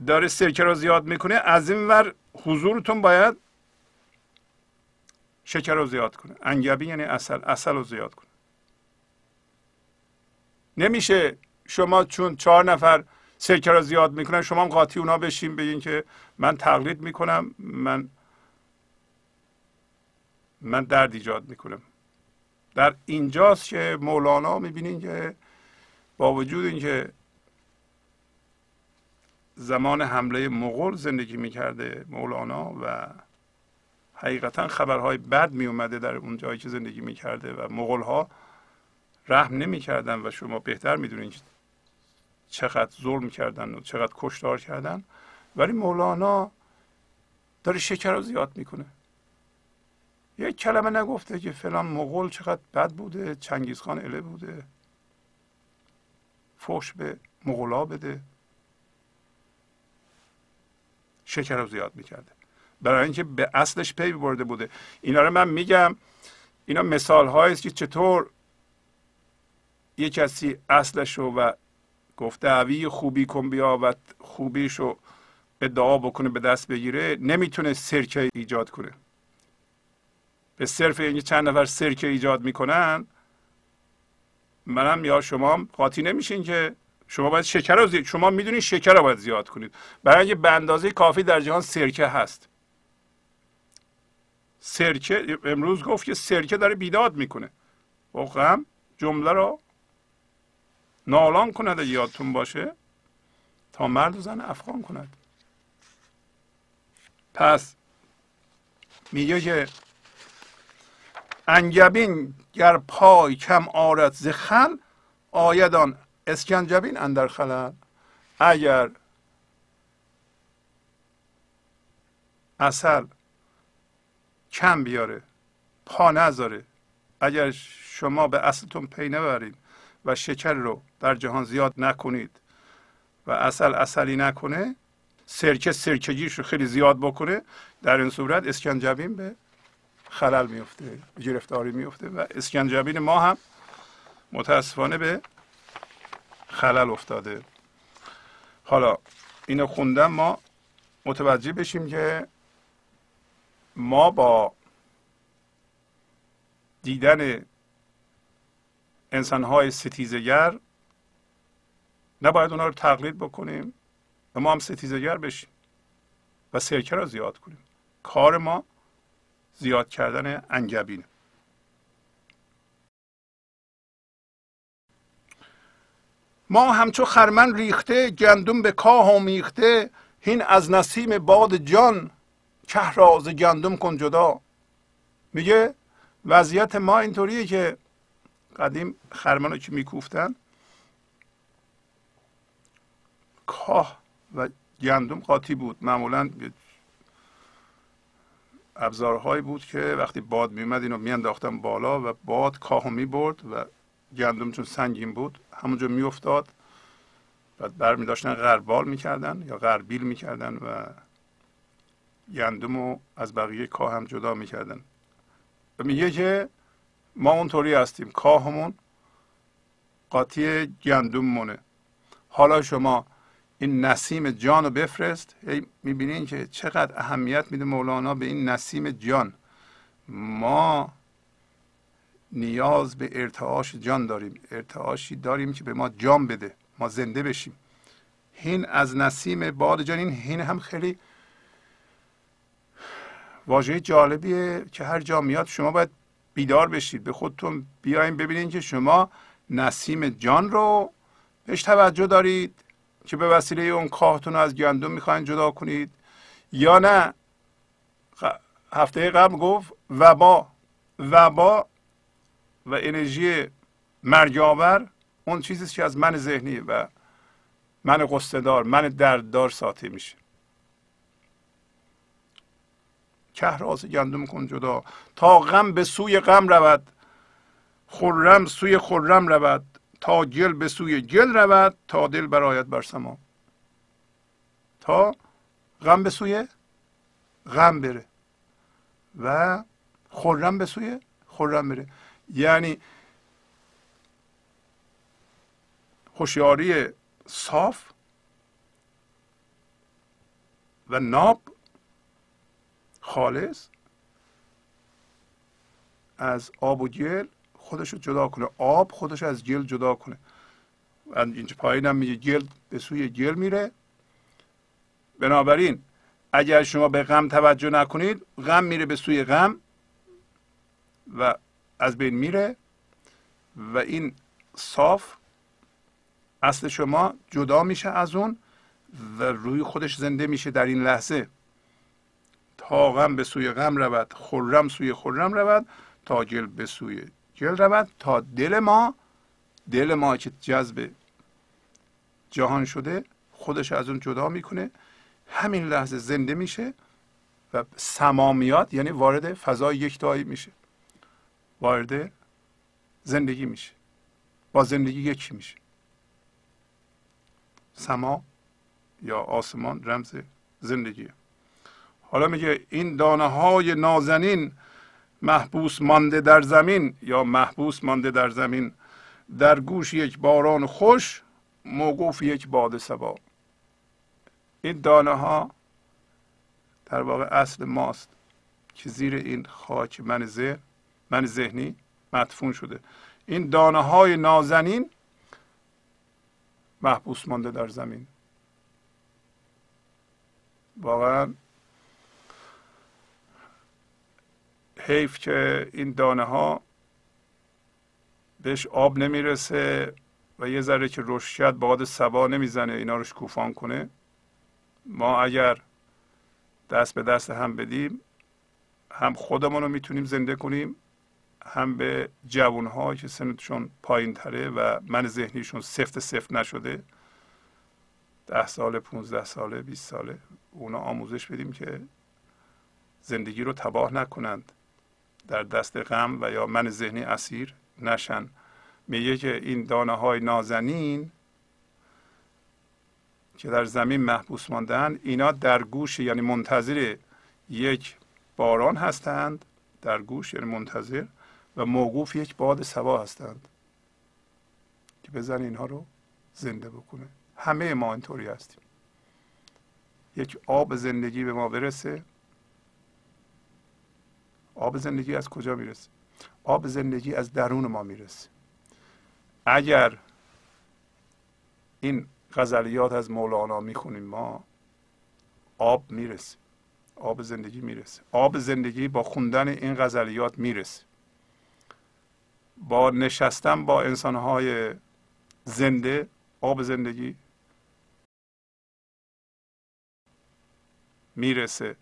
داره سرکه رو زیاد می‌کنه از این ور حضورتون باید شکر رو زیاد کنه. انگبی یعنی اصل اصل رو زیاد کنه. نمیشه شما چون چهار نفر سرکه رو زیاد می‌کنن شما هم قاطی اونا بشین بگین که من تقلید می‌کنم من من درد ایجاد می‌کنم. در اینجاست که مولانا می‌بینین که با وجود اینکه زمان حمله مغول زندگی می‌کرده مولانا و حقیقتا خبرهای بد میومده در اون جایی که زندگی می‌کرده و مغول ها رحم نمی‌کردن و شما بهتر می‌دونین که چقدر ظلم کردن و چقدر کشتار کردن. ولی مولانا داره شکر رو زیاد می‌کنه. یک کلمه نگفته که فلان مغول چقدر بد بوده چنگیزخان اله بوده. فوش به مغلا بده. شکر رو زیاد می‌کرده. برای اینکه به اصلش پی برده بوده. اینا رو من میگم اینا مثال است که چطور یه کسی اصلش رو و گفت دعوی خوبی کن بیا و خوبیش رو ادعا بکنه به دست بگیره نمی‌تونه سرکه ایجاد کنه. به صرف اینکه چند نفر سرکه ایجاد می‌کنن منم یا شما قاطی نمیشین که شما باید شکر رو زیاد شما می‌دونید شکر رو باید زیاد کنید. برای اینکه به اندازه کافی در جهان سرکه هست. سرکه امروز گفت که سرکه داره بیداد می‌کنه. واقعا جمله رو نالان کند یادتون باشه. تا مرد و زن افغان کند. پس میگه که انگبین گر پای کم آرد ز خل آیدان اسکنجبین اندر خلل. اگر اصل کم بیاره پا نذاره. اگر شما به اصلتون پی نبرید و شکر رو در جهان زیاد نکنید و اصل اصلی نکنه سرکه سرکگیش رو خیلی زیاد بکنه در این صورت اسکنجبین به خلل میفته گرفتاری میفته و اسکنجبین ما هم متاسفانه به خلل افتاده. حالا اینو خوندم ما متوجه بشیم که ما با دیدن انسانهای ستیزگر نباید اونا رو تقلید بکنیم و ما هم ستیزگر بشیم و سرکه را زیاد کنیم. کار ما زیاد کردن انگبینه ما همچو خرمن ریخته گندم به کاه آمیخته هین از نسیم باد جان که راز گندم کن جدا. میگه وضعیت ما اینطوریه که قدیم خرمن رو که میکوفتن کاه و گندم قاطی بود. معمولا ابزارهایی بود که وقتی باد میومد اینو میانداختن بالا و باد کاهو می‌برد و گندم چون سنگین بود همونجا میافتاد. بعد برمی داشتن غربال می‌کردن یا غربیل می‌کردن و گندم رو از بقیه کاه هم جدا می‌کردن. و میگه که ما اونطوری هستیم. کاهمون قاطی گندم مونه. حالا شما این نسیم جان رو بفرست. می‌بینین که چقدر اهمیت میده مولانا به این نسیم جان. ما نیاز به ارتعاش جان داریم. ارتعاشی داریم که به ما جان بده. ما زنده بشیم. هین از نسیم باد جان این هین هم خیلی واژه جالبیه که هر جا میاد شما باید بیدار بشید. به خودتون بیاین ببینید که شما نسیم جان رو بهش توجه دارید که به وسیله اون کاهتون از گندم می‌خواین جدا کنید. یا نه؟ هفته قبل گفت وبا. وبا و انرژی مرگاور اون چیزی که از من ذهنی و من قصدار من درددار ساطع میشه. که راز گندم کن جدا. تا غم به سوی غم رود خرم سوی خرم رود. تا گل به سوی گل رود تا دل برایت بر سما. تا غم به سوی غم بره و خرم به سوی خرم بره. یعنی هوشیاری صاف و ناب خالص از آب و گل خودش رو جدا کنه. آب خودش از گل جدا کنه. اینجا پایین هم میگه گل به سوی گل میره. بنابراین اگر شما به غم توجه نکنید غم میره به سوی غم و از بین میره و این صاف اصل شما جدا میشه از اون و روی خودش زنده میشه در این لحظه. تا غم به سوی غم رود خرم سوی خرم رود تا گل به سوی گل رود تا دل ما دل ما که جذب جهان شده خودش از اون جدا می‌کنه. همین لحظه زنده میشه و سمامیات یعنی وارد فضای یکتایی میشه. وارد زندگی میشه. با زندگی یکی میشه. سما یا آسمان رمز زندگیه. حالا میگه این دانه های نازنین محبوس مانده در زمین یا محبوس مانده در زمین. در گوش یک باران خوش موقوف یک باد سبا این دانه ها در واقع اصل ماست که زیر این خاک من ذهن من ذهنی مدفون شده. این دانه های نازنین محبوس مانده در زمین. واقعا حیف که این دانه ها بهش آب نمی‌رسه و یه ذره که رشد کرد باد سبا نمی‌زنه اینا رو شکوفان کنه. ما اگر دست به دست هم بدیم هم خودمون رو می‌تونیم زنده کنیم هم به جوان که سنتشون پایین تره و من ذهنیشون سفت سفت نشده. ده سال پونزده ساله 20 ساله اونا آموزش بدیم که زندگی رو تباه نکنند. در دست غم و یا من ذهنی اسیر نشن. میگه که این دانه های نازنین که در زمین محبوس ماندن اینا در گوش یعنی منتظر یک باران هستند. در گوش یعنی منتظر و موقوف یک باد سوا هستند. که بزن اینها رو زنده بکنه. همه ما اینطوری هستیم. یک آب زندگی به ما برسه. آب زندگی از کجا می‌رسه؟ آب زندگی از درون ما می‌رسه. اگر این غزلیات از مولانا می‌خونیم ما آب می‌رسه. آب زندگی می‌رسه. آب زندگی با خوندن این غزلیات می‌رسه. با نشستن با انسانهای زنده آب زندگی می‌رسه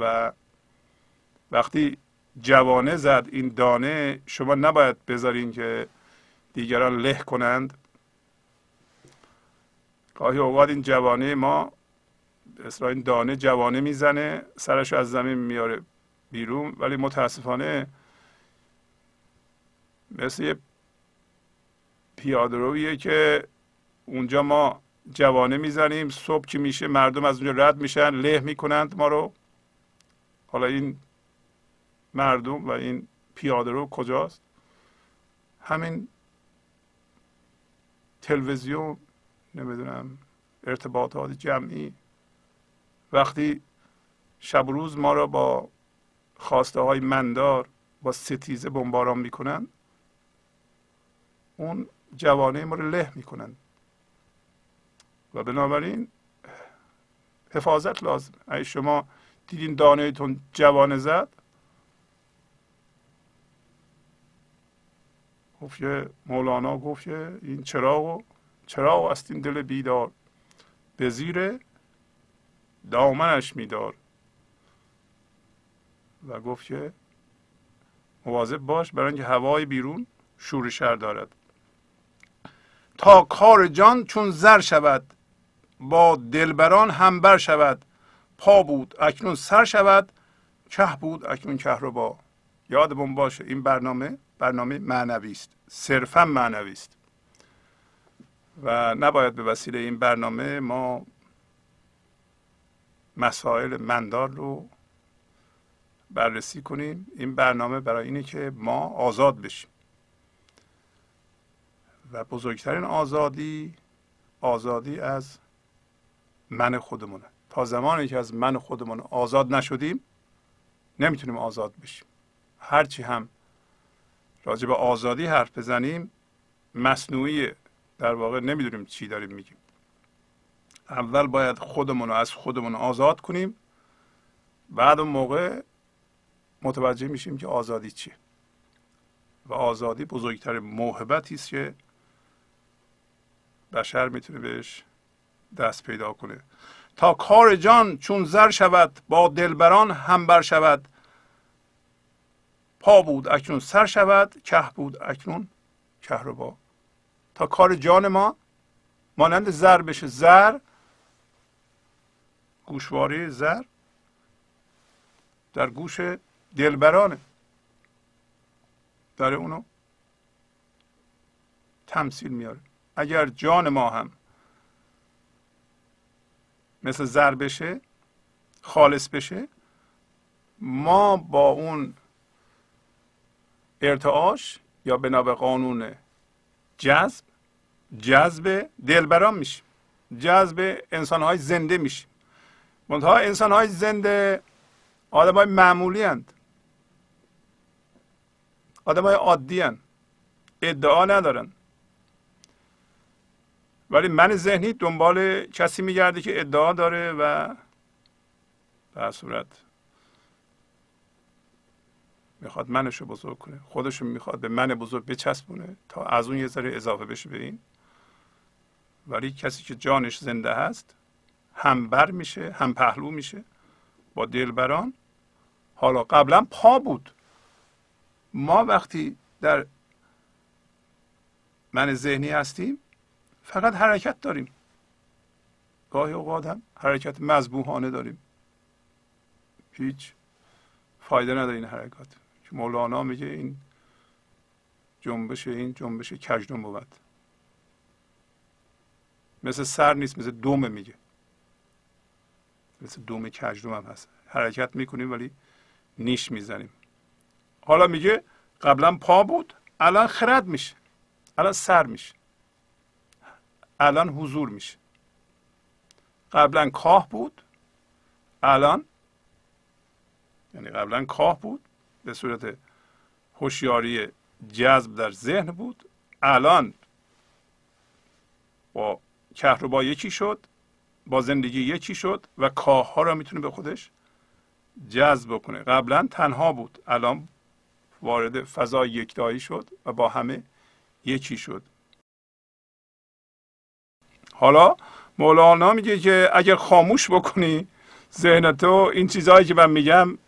و وقتی جوانه زد این دانه شما نباید بذارین که دیگران له کنند. گاهی اوقات این جوانه ما اصلا این دانه جوانه می‌زنه سرش از زمین میاره بیرون. ولی متاسفانه مثل یه پیاده که اونجا ما جوانه می‌زنیم صبح که میشه مردم از اونجا رد میشن له می‌کنند ما رو. حالا این مردم و این پیاده رو کجاست؟ همین تلویزیون نمی‌دونم ارتباطات جمعی. وقتی شب روز ما را با خواسته های مندار با ستیزه بمباران می‌کنن اون جوانه ما رو له می‌کنن. و بنابراین حفاظت لازم اگه شما دیدین دانهتون جوانه زد گفت که مولانا گفت که این چراغ چراغ است این دل بیدار. به زیر دامنش میدار. و گفت که مواظب باش برای اینکه هوای بیرون شور شر دارد. تا کار جان چون زر شود با دلبران هم بر شود. پا بود اکنون سر شود که بود اکنون کهربا. یادمون باشه این برنامه برنامه معنوی است. صرفا معنوی است. و نباید به وسیله این برنامه ما مسائل مندار رو بررسی کنیم. این برنامه برای اینه که ما آزاد بشیم. و بزرگترین آزادی آزادی از من خودمونه. تا زمانی که از من خودمون آزاد نشدیم نمی‌تونیم آزاد بشیم. هرچی هم راجع به آزادی حرف بزنیم مصنوعی در واقع نمی‌دونیم چی داریم میگیم. اول باید خودمون رو از خودمون آزاد کنیم بعد اون موقع متوجه میشیم که آزادی چیه. و آزادی بزرگترین موهبتی است که بشر می‌تونه بهش دست پیدا کنه. تا کار جان چون زر شود با دلبران هم بر شود. بود اکنون سر شود که بود اکنون کهربا تا کار جان ما مانند زر بشه. زر گوشواره زر در گوش دلبرانه. داره اونو تمثیل میاره. اگر جان ما هم مثل زر بشه خالص بشه ما با اون ارتعاش یا بنا به قانون جذب جذب دلبران میشیم. جذب انسان های زنده میشیم. منتها انسان های زنده آدم های معمولی هند آدم های عادی هند. ادعا ندارن. ولی من ذهنی دنبال کسی میگرده که ادعا داره و به صورت می‌خواد منشو بزرگ کنه. خودشو می‌خواد به من بزرگ بچسبونه تا از اون یه ذره اضافه بشه به این. ولی کسی که جانش زنده هست هم بر میشه هم پهلو میشه. با دلبران. حالا قبلا پا بود. ما وقتی در من ذهنی هستیم فقط حرکت داریم. گاهی اوقات هم حرکت مذبوحانه داریم. هیچ فایده نداره این حرکات. که مولانا میگه این جنبش این جنبش کجدم بود. مثل سر نیست مثل دومه میگه. مثل دوم کجدم هم هست. حرکت می‌کنیم ولی نیش می‌زنیم. حالا میگه قبلا پا بود الان خرد میشه. الان سر میشه. الان حضور میشه. قبلا کاه بود الان یعنی قبلا کاه بود به صورت هوشیاری جذب در ذهن بود. الان با کهربا یکی شد با زندگی یکی شد و کاه ها را می‌تونه به خودش جذب بکنه. قبلا تنها بود. الان وارد فضای یکتایی شد و با همه یکی شد. حالا مولانا میگه که اگر خاموش بکنی ذهن تو این چیزهایی که من میگم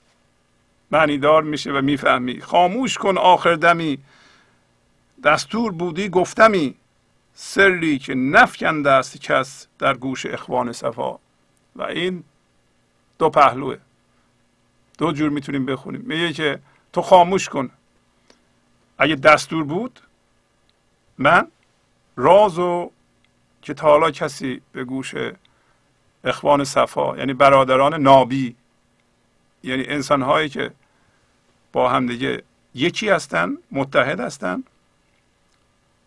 معنیدار میشه و می‌فهمی. خاموش کن آخر دمی. دستور بودی گفتمی. سری که نفکنده است کس در گوش اخوان صفا. و این دو پهلوه. دو جور می‌تونیم بخونیم. میگه که تو خاموش کن. اگه دستور بود من راز و که تا حالا کسی به گوش اخوان صفا یعنی برادران نابی یعنی انسان هایی که با همدیگه یکی هستن متحد هستن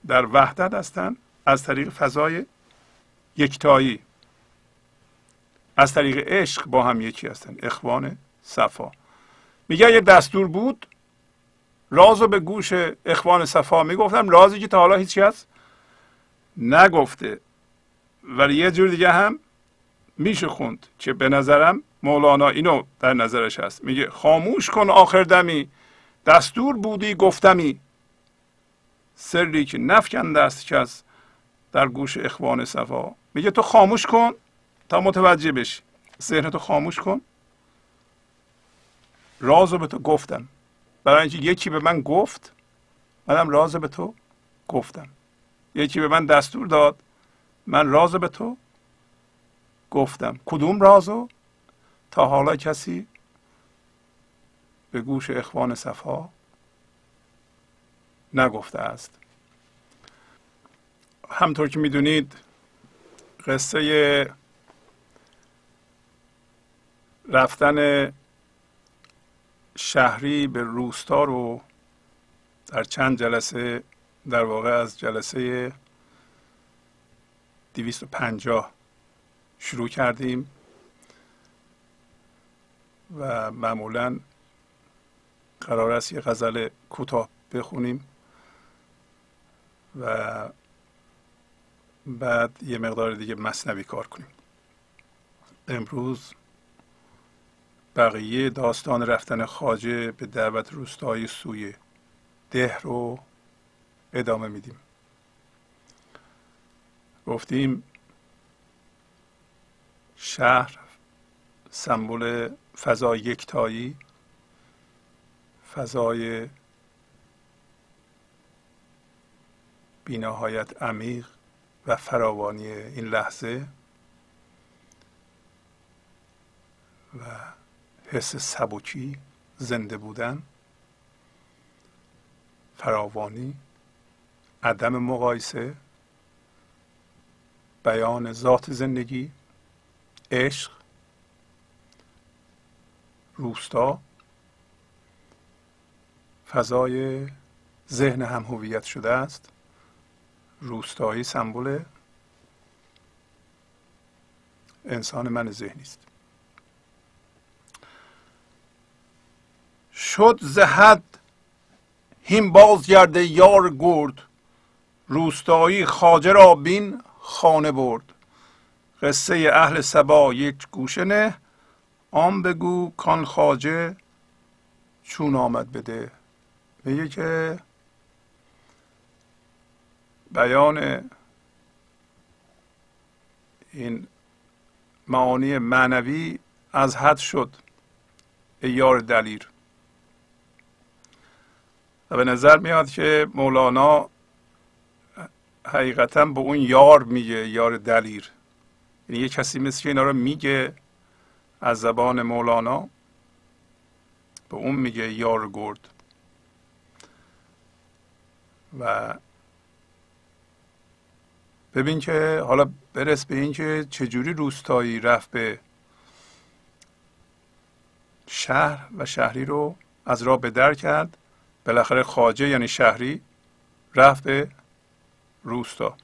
در وحدت هستن از طریق فضای یکتایی. از طریق عشق با هم یکی هستن. اخوان صفا. میگه یه دستور بود رازو به گوش اخوان صفا می‌گفتم. رازی که تا حالا هیچی نگفته. ولی یه جور دیگه هم میشه خوند که به نظرم مولانا اینو در نظرش هست. میگه خاموش کن آخر دمی. دستور بودی گفتمی. سری که نفکنده است کس در گوش اخوان صفا. میگه تو خاموش کن تا متوجه بشی. ذهن تو خاموش کن. رازو به تو گفتم. برای اینکه یکی به من گفت منم راز به تو گفتم. یکی به من دستور داد من راز به تو گفتم. کدوم رازو؟ تا حالا کسی به گوش اخوان صفا نگفته است. همطور که می‌دونید قصه رفتن شهری به روستا رو در چند جلسه در واقع از جلسه 250 شروع کردیم. و معمولا قرار است یه غزل کوتاه بخونیم و بعد یه مقدار دیگه مصنوی کار کنیم. امروز بقیه داستان رفتن خاجه به دعوت روستایی سوی ده رو ادامه میدیم. گفتیم شهر سمبل فضای یکتایی فضای بینهایت عمیق و فراوانی این لحظه و حس سبکی زنده بودن فراوانی عدم مقایسه بیان ذات زندگی عشق روستا فضای ذهن هم هویت شده است. روستایی سمبل انسان من ذهنی است. شد زهد هیم باز گرده یار گرد روستایی خاجه را بین خانه برد. قصه اهل سبا یک گوشه نه آن بگو کان خاجه چون آمد بده. میگه که بیان این معانی معنوی از حد شد ای یار دلیر. و به نظر میاد که مولانا حقیقتا به اون یار میگه یار دلیر. یعنی یه کسی مثل اینا رو میگه از زبان مولانا. به اون میگه یار گرد. و ببین که حالا برس به این که چجوری روستایی رفت به شهر و شهری رو از راه به در کرد. بالاخره خاجه یعنی شهری رفت به روستا.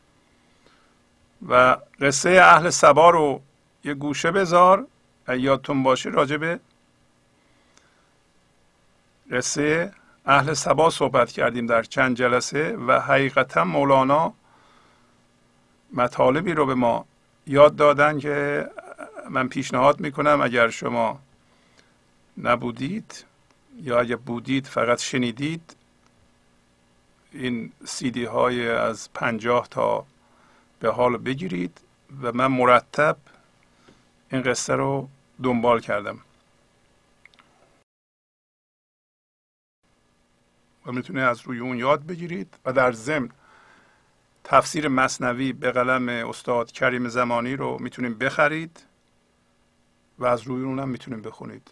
و قصه اهل سبا رو یه گوشه بذار. یادتون باشه راجع به قصه اهل سبا صحبت کردیم در چند جلسه و حقیقتا مولانا مطالبی رو به ما یاد دادن که من پیشنهاد می‌کنم اگر شما نبودید یا اگر بودید فقط شنیدید این سیدی های از پنجاه تا به حال بگیرید و من مرتب این قصه رو دنبال کردم. و می‌تونه از روی اون یاد بگیرید و در ضمن تفسیر مصنوی به قلم استاد کریم زمانی رو می‌تونیم بخرید و از روی اونم می‌تونیم بخونید.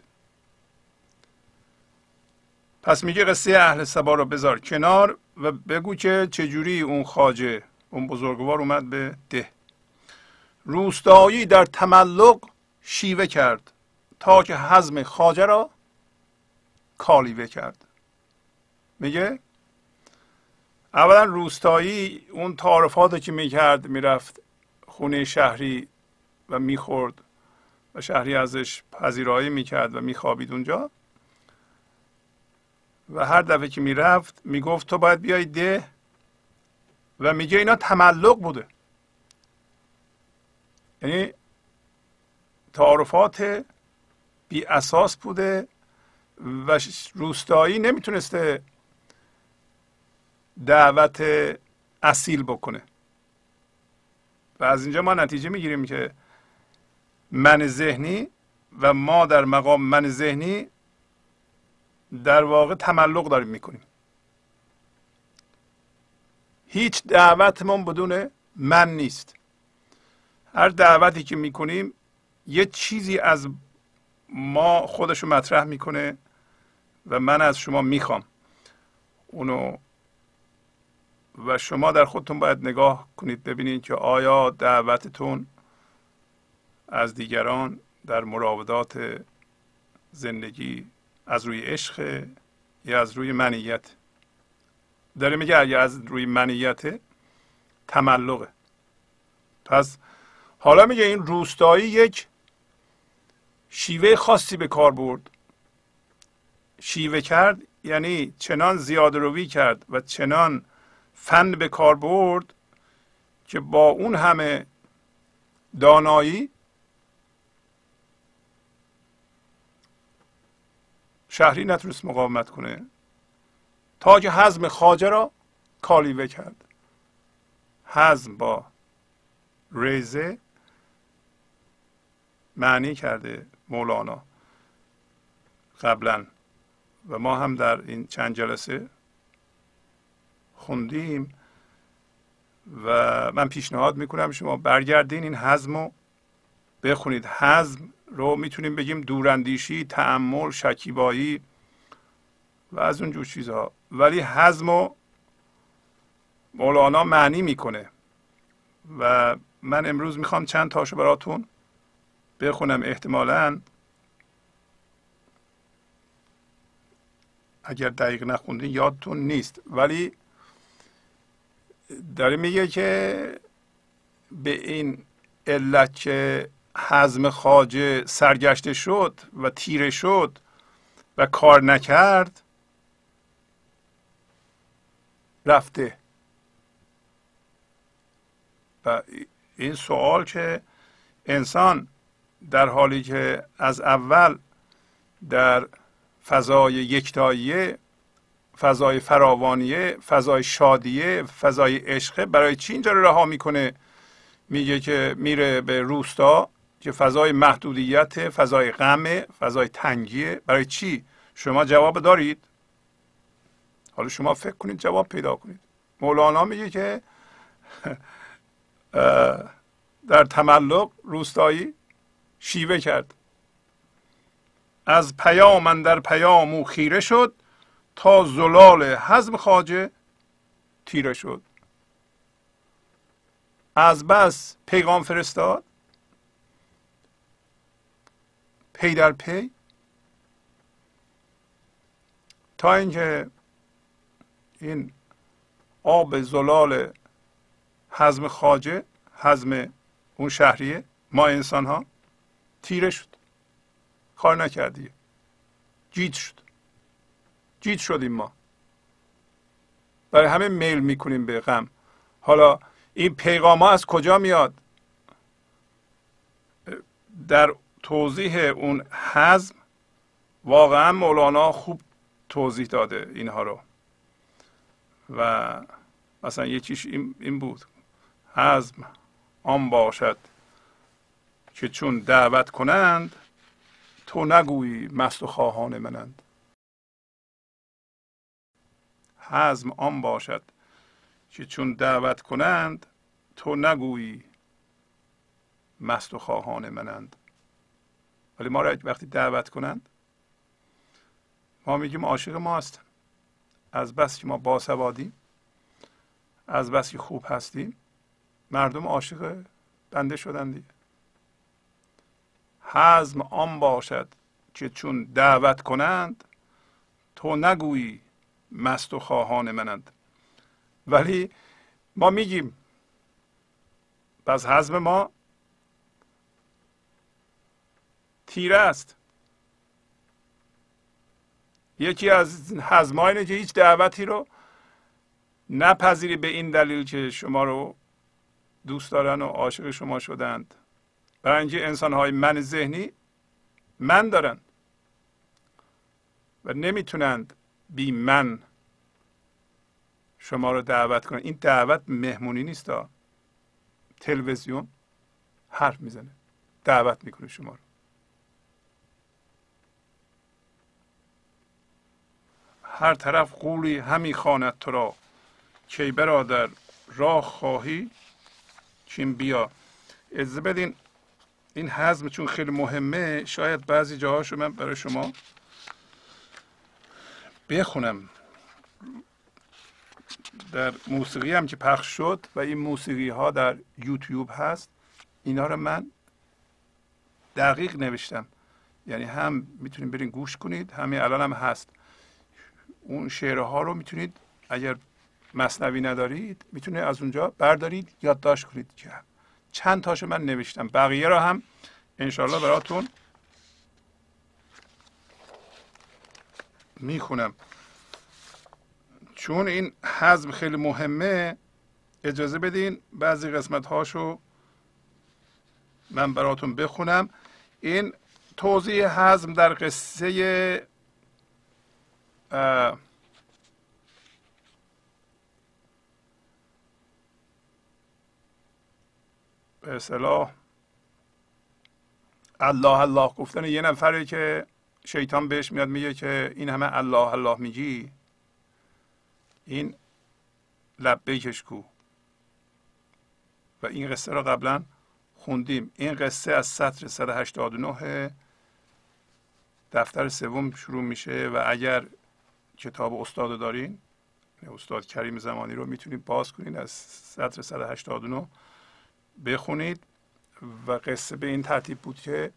پس میگه قصه اهل سبا رو بذار کنار و بگو که چجوری اون خاجه اون بزرگوار اومد به ده. روستایی در تملق شیوه کرد تا که حزم خاجه را کالیوه کرد. میگه اولا روستایی اون تعارفات که می‌کرد می‌رفت خونه شهری و می‌خورد و شهری ازش پذیرایی می‌کرد و میخوابید اونجا. و هر دفعه که می‌رفت می‌گفت تو باید بیای ده و میگه اینا تملق بوده. یعنی تعارفات بی اساس بوده و روستایی نمی‌تونسته دعوت اصیل بکنه. و از اینجا ما نتیجه می‌گیریم که من ذهنی و ما در مقام من ذهنی در واقع تملق داریم می‌کنیم. هیچ دعوتمون بدون من نیست. هر دعوتی که می‌کنیم یه چیزی از ما خودشو مطرح می‌کنه و من از شما می‌خوام. اونو و شما در خودتون باید نگاه کنید ببینید که آیا دعوتتون از دیگران در مراودات زندگی از روی عشق یا از روی منیت؟ داره میگه اگه از روی منیت تملقه. پس حالا میگه این روستایی یک شیوه خاصی به کار برد. شیوه کرد یعنی چنان زیاده روی کرد و چنان فن به کار برد که با اون همه دانایی شهری نتونست مقاومت کنه. تا که حزم خاجه را کالیوه کرد. حزم با ریزه معنی کرده. مولانا. قبلا. و ما هم در این چند جلسه خوندیم و من پیشنهاد می‌کنم شما برگردین این حزم رو بخونید. حزم رو می‌تونیم بگیم دوراندیشی تعمل شکیبایی و از اون جور چیزها. ولی حزم و مولانا معنی می‌کنه. و من امروز می‌خوام چند تاشو براتون بخونم احتمالا. اگر دقیق نخوندین یادتون نیست. ولی داره میگه که به این علت که حزم خاجه سرگشته شد و تیره شد و کار نکرد رفته. و این سوال که انسان در حالی که از اول در فضای یکتاییه فضای فراوانیه فضای شادیه فضای عشقه برای چی اینجا رو رها می‌کنه؟ میگه که میره به روستا که فضای محدودیت فضای غم فضای تنگیه. برای چی؟ شما جواب دارید. حالا شما فکر کنید جواب پیدا کنید. مولانا میگه که در تملق روستایی شیوه کرد. از پیام در پیام او خیره شد تا زلال حزم خاجه تیره شد. از بس پیغام فرستاد. پی در پی. تا اینکه این آب زلال حزم خاجه حزم اون شهریه ما انسان ها تیره شد. کار نکردی. جیت شد. جیت شدیم ما. برای همه میل می‌کنیم به غم. حالا این پیغام ها از کجا میاد؟ در توضیح اون حزم واقعا مولانا خوب توضیح داده اینها رو. و مثلا یه چیش این بود. حزم آن باشد. که چون دعوت کنند تو نگویی مست و خواهان منند. حزم آن باشد که چون دعوت کنند تو نگویی مست و خواهان منند. ولی ما را وقتی دعوت کنند ما میگیم عاشق ما هستن از بس که ما باسوادیم از بس که خوب هستیم مردم عاشق بنده شدن دیگه. حزم آن باشد که چون دعوت کنند تو نگویی مست و خواهان منند. ولی ما میگیم پس حزم ما تیره است. یکی از حزمها اینه که هیچ دعوتی رو نپذیری به این دلیل که شما رو دوست دارن و عاشق شما شدند. برای اینکه انسان های من ذهنی من دارن و نمی‌تونند بی من شما رو دعوت کنن. این دعوت مهمونی نیست تلویزیون حرف می‌زنه. دعوت می‌کنه شما رو. هر طرف قولی همی خواند تو را. کی برادر راه خواهی؟ چین بیا. اجازه بدین این حزم چون خیلی مهمه شاید بعضی جاهاشو من برای شما بخونم. در موسیقی هم که پخش شد و این موسیقی ها در یوتیوب هست اینا رو من دقیق نوشتم. یعنی هم می‌تونید برین گوش کنید همین الان هم هست. اون شعرها رو می‌تونید اگر مصنوی ندارید می‌تونید از اونجا بردارید یادداشت کنید که چند تاشو من نوشتم. بقیه رو هم انشالله براتون می‌خونم. چون این حزم خیلی مهمه اجازه بدین بعضی قسمت هاشو من براتون بخونم. این توضیح حزم در قصه به اصطلاح الله الله گفتن یه نفره که شیطان بهش میاد میگه که این همه الله الله میگی. این لبیکش کو. و این قصه را قبلا خوندیم. این قصه از سطر 189 دفتر سوم شروع میشه و اگر کتاب استاد دارین استاد کریم زمانی رو می‌تونید باز کنید از سطر 189 بخونید. و قصه به این ترتیب بود که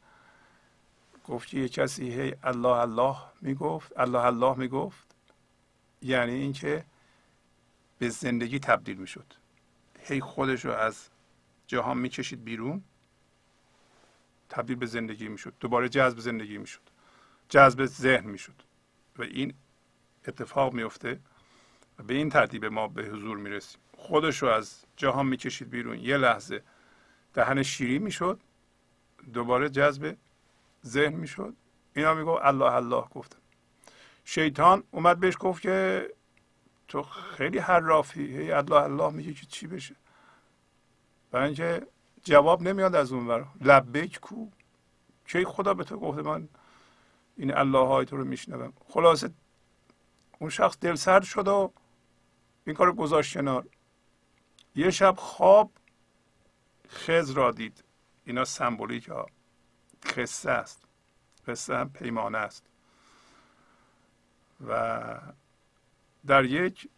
گفت یه کسی هی الله الله می‌گفت الله الله می‌گفت یعنی اینکه به زندگی تبدیل می‌شد. هی خودش رو از جهان می‌کشید بیرون تبدیل به زندگی می‌شد. دوباره جذب زندگی می‌شد. جذب ذهن می‌شد. و این اتفاق میفته و به این ترتیب ما به حضور می‌رسیم. خودش رو از جهان می‌کشید بیرون. یه لحظه. دهن شیری می‌شد. دوباره جذب ذهن می‌شد. اینا میگو الله الله گفتم شیطان اومد بهش گفت که تو خیلی حرافی. هی الله الله میگه که چی بشه. برای اینکه جواب نمیاد از اون ور. لبیک کو. کی خدا به تو گفته من این الله های تو رو میشنوم. خلاصه اون شخص دل سرد شد و این کار گذاشت کنار. یه شب خواب خز را دید. اینا سمبولیک ها. قصه است. قصه هم پیمانه است. و در یک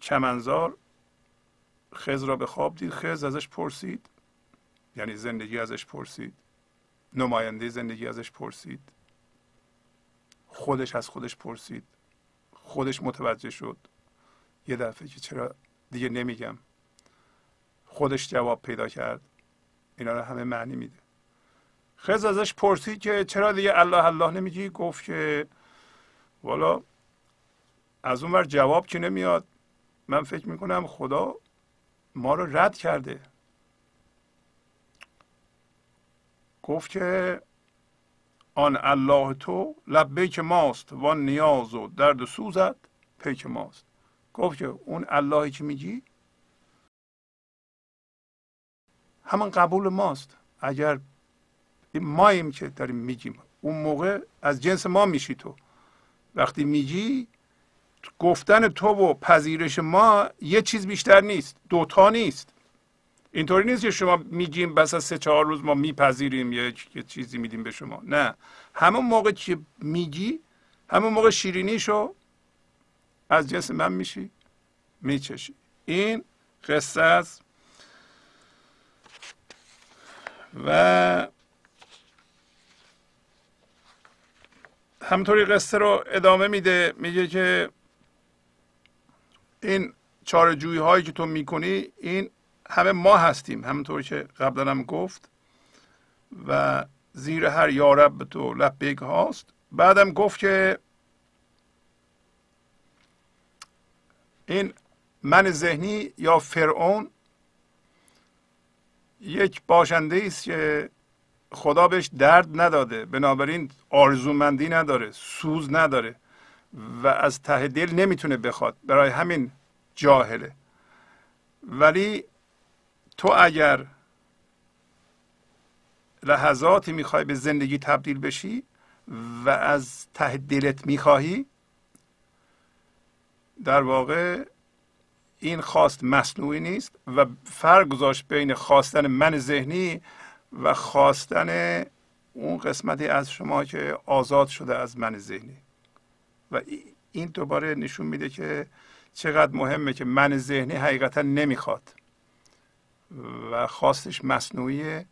چمنزار خز را به خواب دید. خز ازش پرسید. یعنی زندگی ازش پرسید. نماینده زندگی ازش پرسید. خودش از خودش پرسید. خودش متوجه شد. یه دفعه که چرا دیگه نمیگم. خودش جواب پیدا کرد. اینا رو همه معنی میده. خز ازش پرسید که چرا دیگه الله الله نمیگی؟ گفت که والا از اون ور جواب که نمیاد من فکر می‌کنم خدا ما رو رد کرده. گفت که آن الله تو لبیک ماست و نیاز و درد و سوزت پیک ماست. گفت که اون اللهی که میگی همان قبول ماست. اگر ماییم که داریم میگیم. اون موقع از جنس ما میشی تو. وقتی میگی گفتن تو و پذیرش ما یه چیز بیشتر نیست. دوتا نیست. اینطوری نیست که شما میگیم بس از سه چهار روز ما میپذیریم یه چیزی میدیم به شما. نه. همون موقع که میگی همون موقع شیرینیشو از جنس من میشی میچشی. این قصه است و همطوری قصه رو ادامه میده میگه که این چارجویی هایی که تو می‌کنی این همه ما هستیم همونطور که قبلا هم گفت و زیر هر یارب به تو لبیک هاست. بعدم گفت که این من ذهنی یا فرعون یک باشنده است که خدا بهش درد نداده. بنابراین آرزومندی نداره سوز نداره و از ته دل نمی‌تونه بخواد. برای همین جاهله. ولی تو اگر لحظاتی می‌خوای به زندگی تبدیل بشی و از ته دلت می‌خواهی در واقع این خواست مصنوعی نیست و فرق گذاشت بین خواستن من ذهنی و خواستن اون قسمتی از شما که آزاد شده از من ذهنی. و این دوباره نشون میده که چقدر مهمه که من ذهنی حقیقتا نمی‌خواد. و خواستش مصنوعیه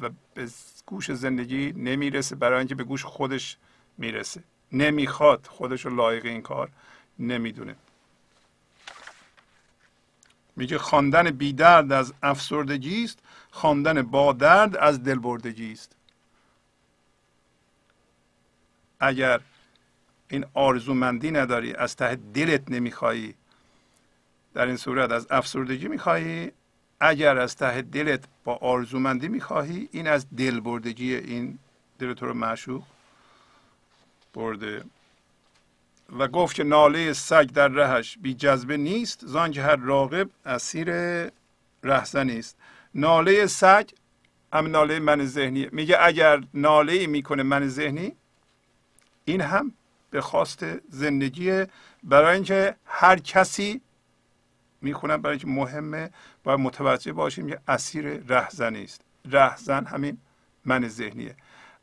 و به گوش زندگی نمی‌رسه برای اینکه به گوش خودش می‌رسه. نمی‌خواد خودش رو لایق این کار نمی‌دونه. میگه خواندن بی درد از افسردگی است خواندن با درد از دلبردگی است. اگر این آرزومندی نداری از ته دلت نمیخوایی در این صورت از افسردگی میخوایی. اگر از ته دلت با آرزومندی می‌خواهی این از دل بردگی این دل تو رو معشوق برده. و گفت که ناله سگ در رهش بی جذبه نیست زان که هر راقب اسیر رهزن نیست ناله سگ هم ناله من ذهنی. میگه اگر ناله می‌کنه من ذهنی این هم به خواست زندگی برای اینکه هر کسی می‌خونم برای اینکه مهمه باید متوجه باشیم که اسیر رهزنی است. رهزن همین من ذهنیه.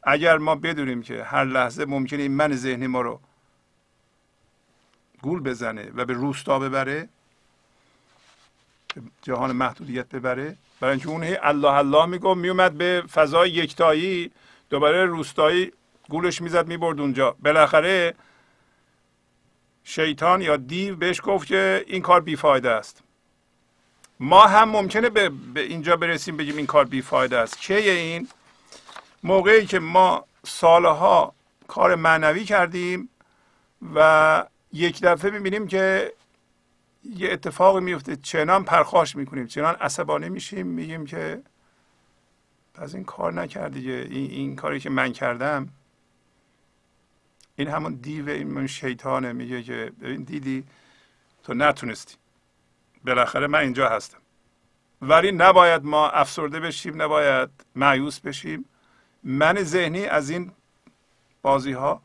اگر ما بدونیم که هر لحظه ممکنه این من ذهنی ما رو گول بزنه و به روستا ببره جهان محدودیت ببره. برای اینکه اون الله الله میگم میومد به فضای یکتایی دوباره روستایی گولش می‌زد می‌برد اونجا. بالاخره شیطان یا دیو بهش گفت که این کار بیفایده است. ما هم ممکنه به, اینجا برسیم بگیم این کار بیفایده است. که این؟ موقعی که ما سالها کار معنوی کردیم و یک دفعه می‌بینیم که یه اتفاقی میفته چنان پرخاش می‌کنیم چنان عصبانی میشیم میگیم که پس این کار نکردی این, این کاری که من کردم این همون دیو این شیطانه. میگه که ببین دیدی تو نتونستی. بالاخره من اینجا هستم. ولی نباید ما افسرده بشیم نباید معیوس بشیم. من ذهنی از این بازی ها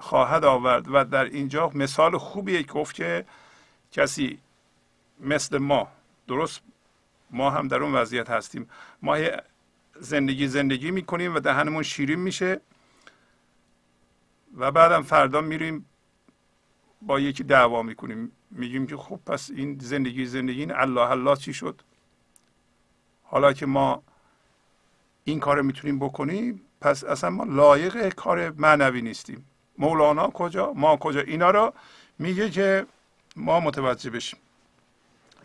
خواهد آورد و در اینجا مثال خوبیه گفت که کسی مثل ما درست ما هم در اون وضعیت هستیم. ما زندگی زندگی می‌کنیم و دهنمون شیرین میشه و بعدم فردا میریم با یکی دعوا می‌کنیم. میگیم که خب پس این زندگی زندگی این الله الله چی شد؟ حالا که ما این کار می‌تونیم بکنیم پس اصلا ما لایق کار معنوی نیستیم. مولانا کجا؟ ما کجا؟ اینا رو میگه که ما متوجه بشیم.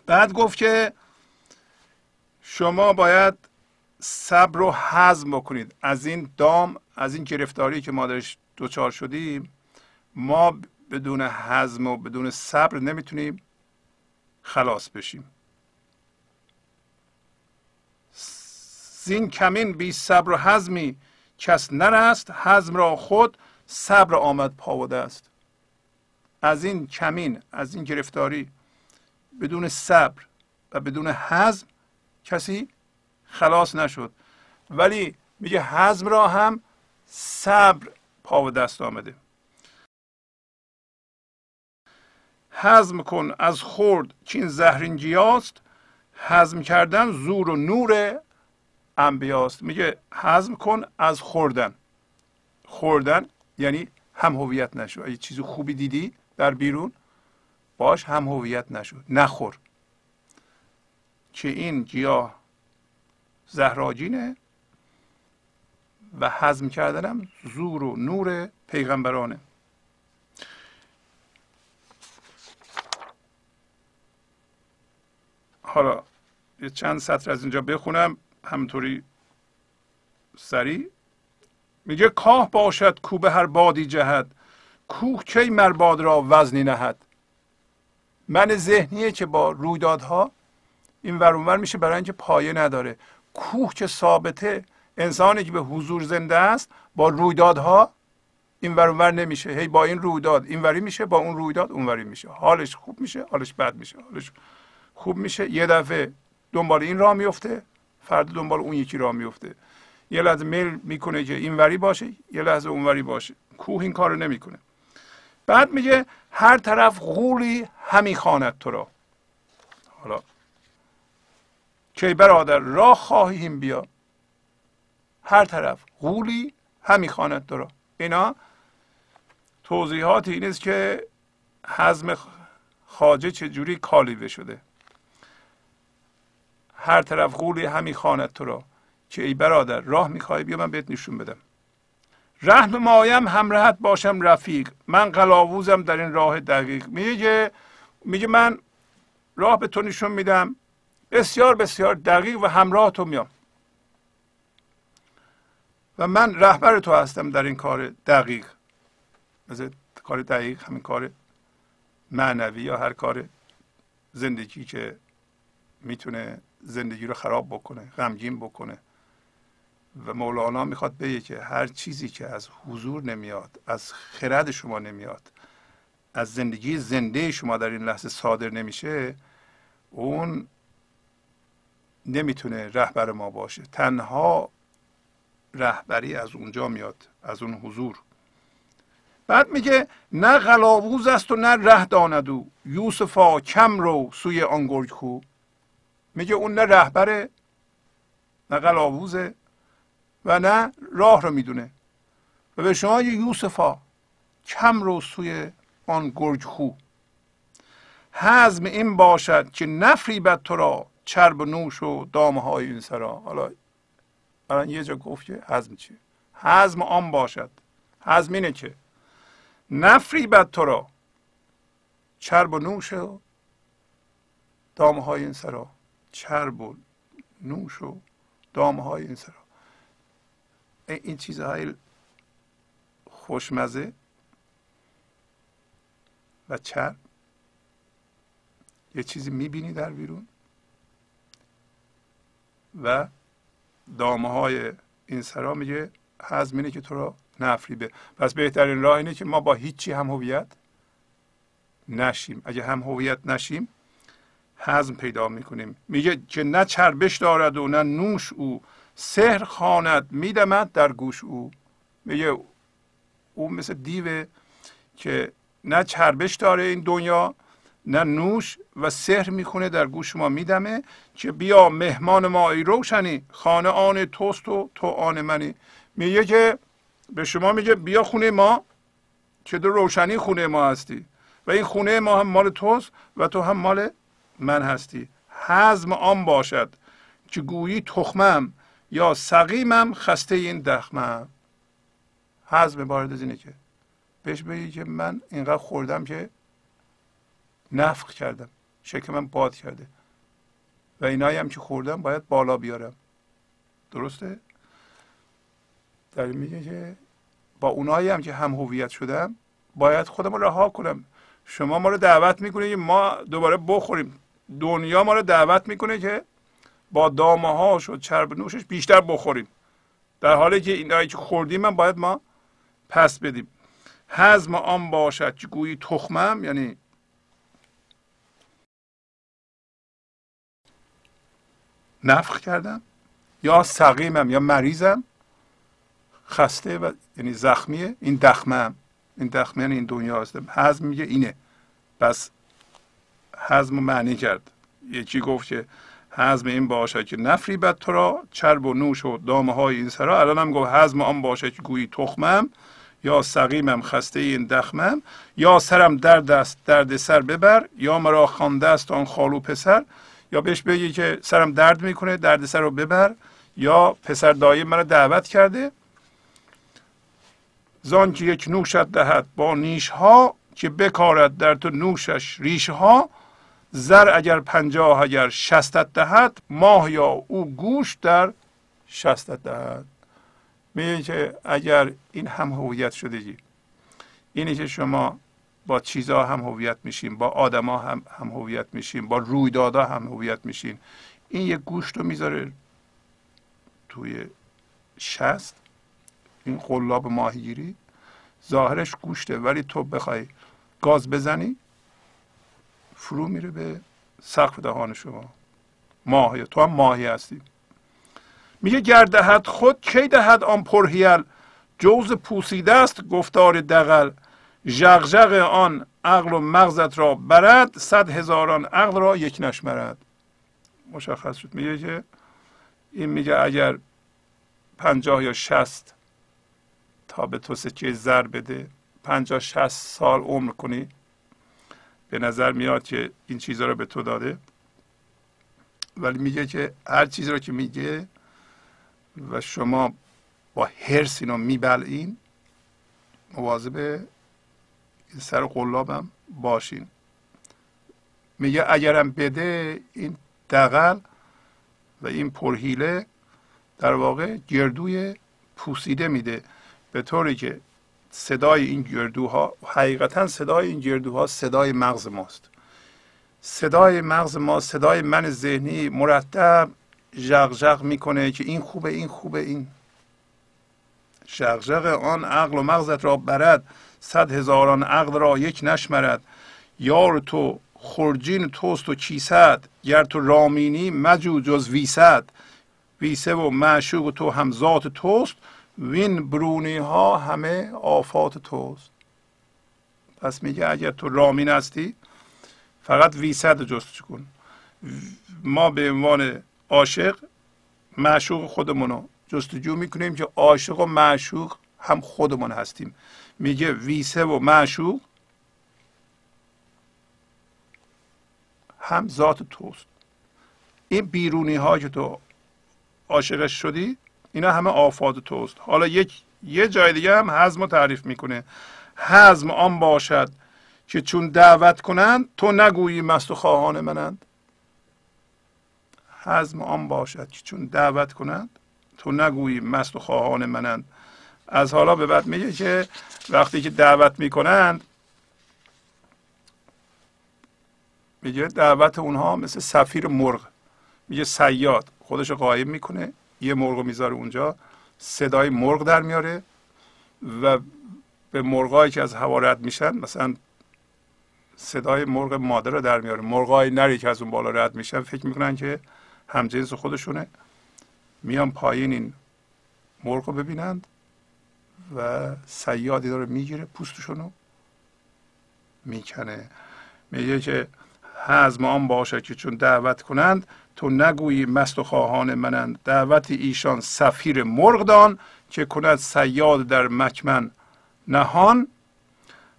بعد گفت که شما باید صبر رو حزم بکنید. از این دام از این گرفتاری که ما درش دوچار شدیم ما بدون حزم و بدون صبر نمی‌تونیم خلاص بشیم. زین کمین بی صبر و حزمی کس نرست حزم را خود صبر آمد پاوده است. از این کمین از این گرفتاری بدون صبر و بدون حزم کسی خلاص نشد. ولی میگه حزم را هم صبر پا و دست آمده. حزم کن از خورد این زهرین گیاست. حزم کردن زور و نور انبیاست. میگه حزم کن از خوردن. خوردن یعنی هم هویت نشو. اگه چیز خوبی دیدی در بیرون باش هم هویت نشو. نخور. که این گیاه زهراجینه و هضم کردنم زور و نور پیغمبرانه. حالا یه چند سطر از اینجا بخونم. همطوری سریع. میگه کاه باشد کو به هر بادی جهد کوه کی مرباد را وزنی نهد. من ذهنیه که با رویدادها این ورونور میشه برای اینکه پایه نداره. کوه که ثابته انسانی که به حضور زنده است با رویدادها این ور نمیشه. هی با این رویداد اینوری میشه با اون رویداد اونوری میشه. حالش خوب میشه حالش بد میشه حالش خوب میشه. یه دفعه دنبال این راه میفته فرد دنبال اون یکی راه میفته. یه لحظه میل می‌کنه که اینوری باشه یه لحظه اونوری باشه. کوه این کارو نمی‌کنه. بعد میگه هر طرف غولی همی خواند تو را. حالا که برادر راه خواهیم بیا. هر طرف غولی همی خواند تو را. اینا توضیحات این است که حزم خاجه چجوری کالیوه شده. هر طرف غولی همی خواند تو را. که ای برادر راه می‌خوای؟ بیا من بهت نشون بدم. رحم مایم همراهت باشم رفیق. من قلاووزم در این راه دقیق. میگه میگه من راه به تو نشون میدم. بسیار بسیار دقیق و همراه تو میام و من رهبر تو هستم در این کار دقیق. مثل کار دقیق همین کار معنوی یا هر کار زندگی که می‌تونه زندگی رو خراب بکنه غمگین بکنه. و مولانا می‌خواد بگه که هر چیزی که از حضور نمیاد از خرد شما نمیاد از زندگی زنده شما در این لحظه صادر نمیشه اون نمی‌تونه رهبر ما باشه. تنها رهبری از اونجا میاد از اون حضور. بعد میگه نه غلاووز است و نه ره داندو. یوسفا کم رو سوی آن گرگ میگه اون نه رهبره نه غلاووزه. و نه راه رو می‌دونه. و به شما یوسفا کم رو سوی آن گرگ خو. حزم این باشد که نفری بد تو را چرب و نوش و دامه های این سرا. حالا الان یه جا گفت که حزم چیه؟ حزم آن باشد. حزم اینه که نفری بد تو را چرب و نوش و دامه های این سرا. چرب و نوش و دامه های این سرا. این چیزهای خوشمزه و چرب. یه چیزی می‌بینی در بیرون و دامه های این سرا میگه حزم اینه که تو را نفریبه پس بهترین راه اینه که ما با هیچی هم هویت نشیم. اگه هم هویت نشیم حزم پیدا می‌کنیم. میگه که نه چربش دارد و نه نوش او. سحر خواند میدمد در گوش او. میگه او مثل دیوه که نه چربش داره این دنیا نه نوش و سحر می‌خونه در گوش ما میدمه که بیا مهمان ما ای روشنی خانه آن توست و تو آن منی. میگه که به شما میگه بیا خونه ما که در روشنی خونه ما هستی. و این خونه ما هم مال توست و تو هم مال من هستی. حزم آن باشد که گویی تخمم. یا سقیمم خسته این دخمم حزم وارد از اینه که بهش بگی که من اینقدر خوردم که نفخ کردم. من باد کرده. و اینایی هم که خوردم باید بالا بیارم. درسته؟ در میگه که با اونایی هم که هم هویت شدم باید خودم رو رها کنم. شما ما رو دعوت می‌کنه ما دوباره بخوریم. دنیا ما رو دعوت می‌کنه که با دامه هاش و چرب نوشش بیشتر بخوریم. در حالی که اینایی که خوردیم من باید ما پس بدیم. حزم آن باشد که گویی تخمم یعنی نفخ کردم یا سقیمم یا مریضم خسته و یعنی زخمیه. این دخمه این دخمه یعنی این دنیا هستم حزم میگه اینه. پس حزم معنی کرد. یکی گفت که حزم این باشه که نفری بد تو را چرب و نوش و دامه های این سرا. الان هم گفت حزم آن باشه که گویی تخمم یا سقیمم خسته این دخمم یا سرم درد است درد سر ببر یا مرا خوانده است آن خالو پسر یا بهش بگی که سرم درد می‌کنه درد سر رو ببر یا پسر دایی مرا دعوت کرده. زان که یک نوشت دهد با نیش ها که بکارد در تو نوشش ریش ها زر اگر پنجاه اگر شستت دهد ماه یا او گوش در شستت دهد. میگه که اگر این هم هویت شدگی اینه که شما با چیزها هم هویت میشین با آدما هم هم هویت میشین با رویدادها هم هویت میشین این یک گوشت رو می‌ذاره توی شست این قلاب ماهیگیری ظاهرش گوشته ولی تو بخوای گاز بزنی فرو میره به سقف دهان شما. ماهی. تو هم ماهی هستی. میگه گردهد خود کی دهد آن پرهیل جوز پوسیده است گفتار دقل جغجغ آن عقل و مغزت را برد صد هزاران عقل را یک نشمرد مشخص شد. میگه که این میگه اگر پنجاه یا شست تا به تو سکه زر بده پنجاه شست سال عمر کنی به نظر میاد که این چیزها رو به تو داده. ولی میگه که هر چیزی رو که میگه و شما با هرس اینو میبلعین مواظب سر قلابم باشین. میگه اگرم بده این دقل و این پرهیله در واقع گردوی پوسیده میده. به طوری که صدای این گردوها حقیقتا صدای این گردوها صدای مغز ماست. صدای مغز ما صدای من ذهنی مرتب ژغ می‌کنه که این خوبه این خوبه این. ژغ آن عقل و مغزت را برد صد هزاران عقل را یک نشمرد. یار تو خرجین توست و کیسد گر تو رامینی مجو جز ویسد. ویسه و معشوق تو هم ذات توست وین برونی ها همه آفات توست. پس میگه اگر تو رامین هستی فقط ویسد جستجو کن. ما به عنوان عاشق معشوق خودمونو جستجو می‌کنیم که عاشق و معشوق هم خودمون هستیم. میگه ویسه و معشوق هم ذات توست. این بیرونی ها که تو عاشقش شدی اینا همه آفات توست. حالا یک یه جای دیگه هم حزم رو تعریف می‌کنه. حزم آن باشد که چون دعوت کنند تو نگویی مست و خواهان منند. حزم آن باشد که چون دعوت کنند تو نگویی مست و خواهان منند. از حالا به بعد میگه که وقتی که دعوت می‌کنند میگه دعوت اونها مثل سفیر مرغ. میگه سیاد. خودش قایم می‌کنه. یه مرغ می‌ذاره اونجا صدای مرغ در میاره و به مرغایی که از هوا رد میشن مثلا صدای مرغ مادر رو در میاره. مرغای نری که از اون بالا رد میشن فکر می‌کنن که همجنس خودشونه. میان پایین این مرغ رو ببینند و سیادی داره می‌گیره پوستشون رو می‌کنه. میگه که حزم آن باشه که چون دعوت کنند تو نگویی مست و خواهان منند. دعوت ایشان سفیر مرغدان که کند سیاد در مکمن نهان.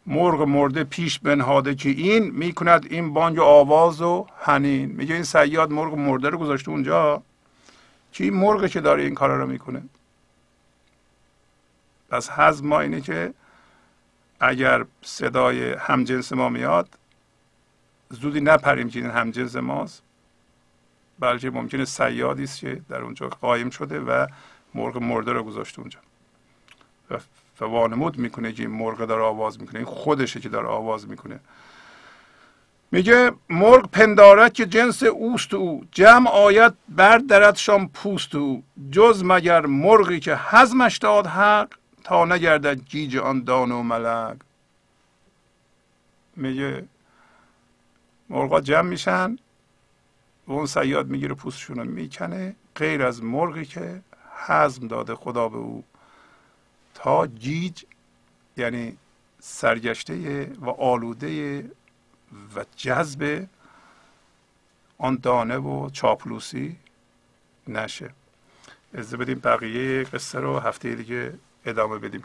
مرغ مرده پیش بنهاده که این می‌کند این بانگ آواز و هنین میگه این سیاد مرغ مرده رو گذاشته اونجا. که این مرغ که داره این کارا رو می‌کنه؟ پس حزم ما اینه که اگر صدای همجنس ما میاد زودی نپریم که این همجنس ماست بلکه ممکنه سیادی است که در اونجا قایم شده و مرغ مرده رو گذاشته اونجا. و وانمود می‌کنه که این مرغ داره آواز می‌کنه این خودشه که داره آواز می‌کنه. میگه مرغ پندارد که جنس اوست او جمع آید بر درتشان پوست او جز مگر مرغی که حزمش داد حق تا نگردد گیج آن دان و ملک میگه مرغا جمع میشن و اون سیاد می‌گیره پوستشون رو می‌کنه غیر از مرغی که حزم داده خدا به او. تا گیج یعنی سرگشته و آلوده و جذب آن دانه و چاپلوسی نشه. از بدیم بقیه قصه رو هفته دیگه ادامه بدیم.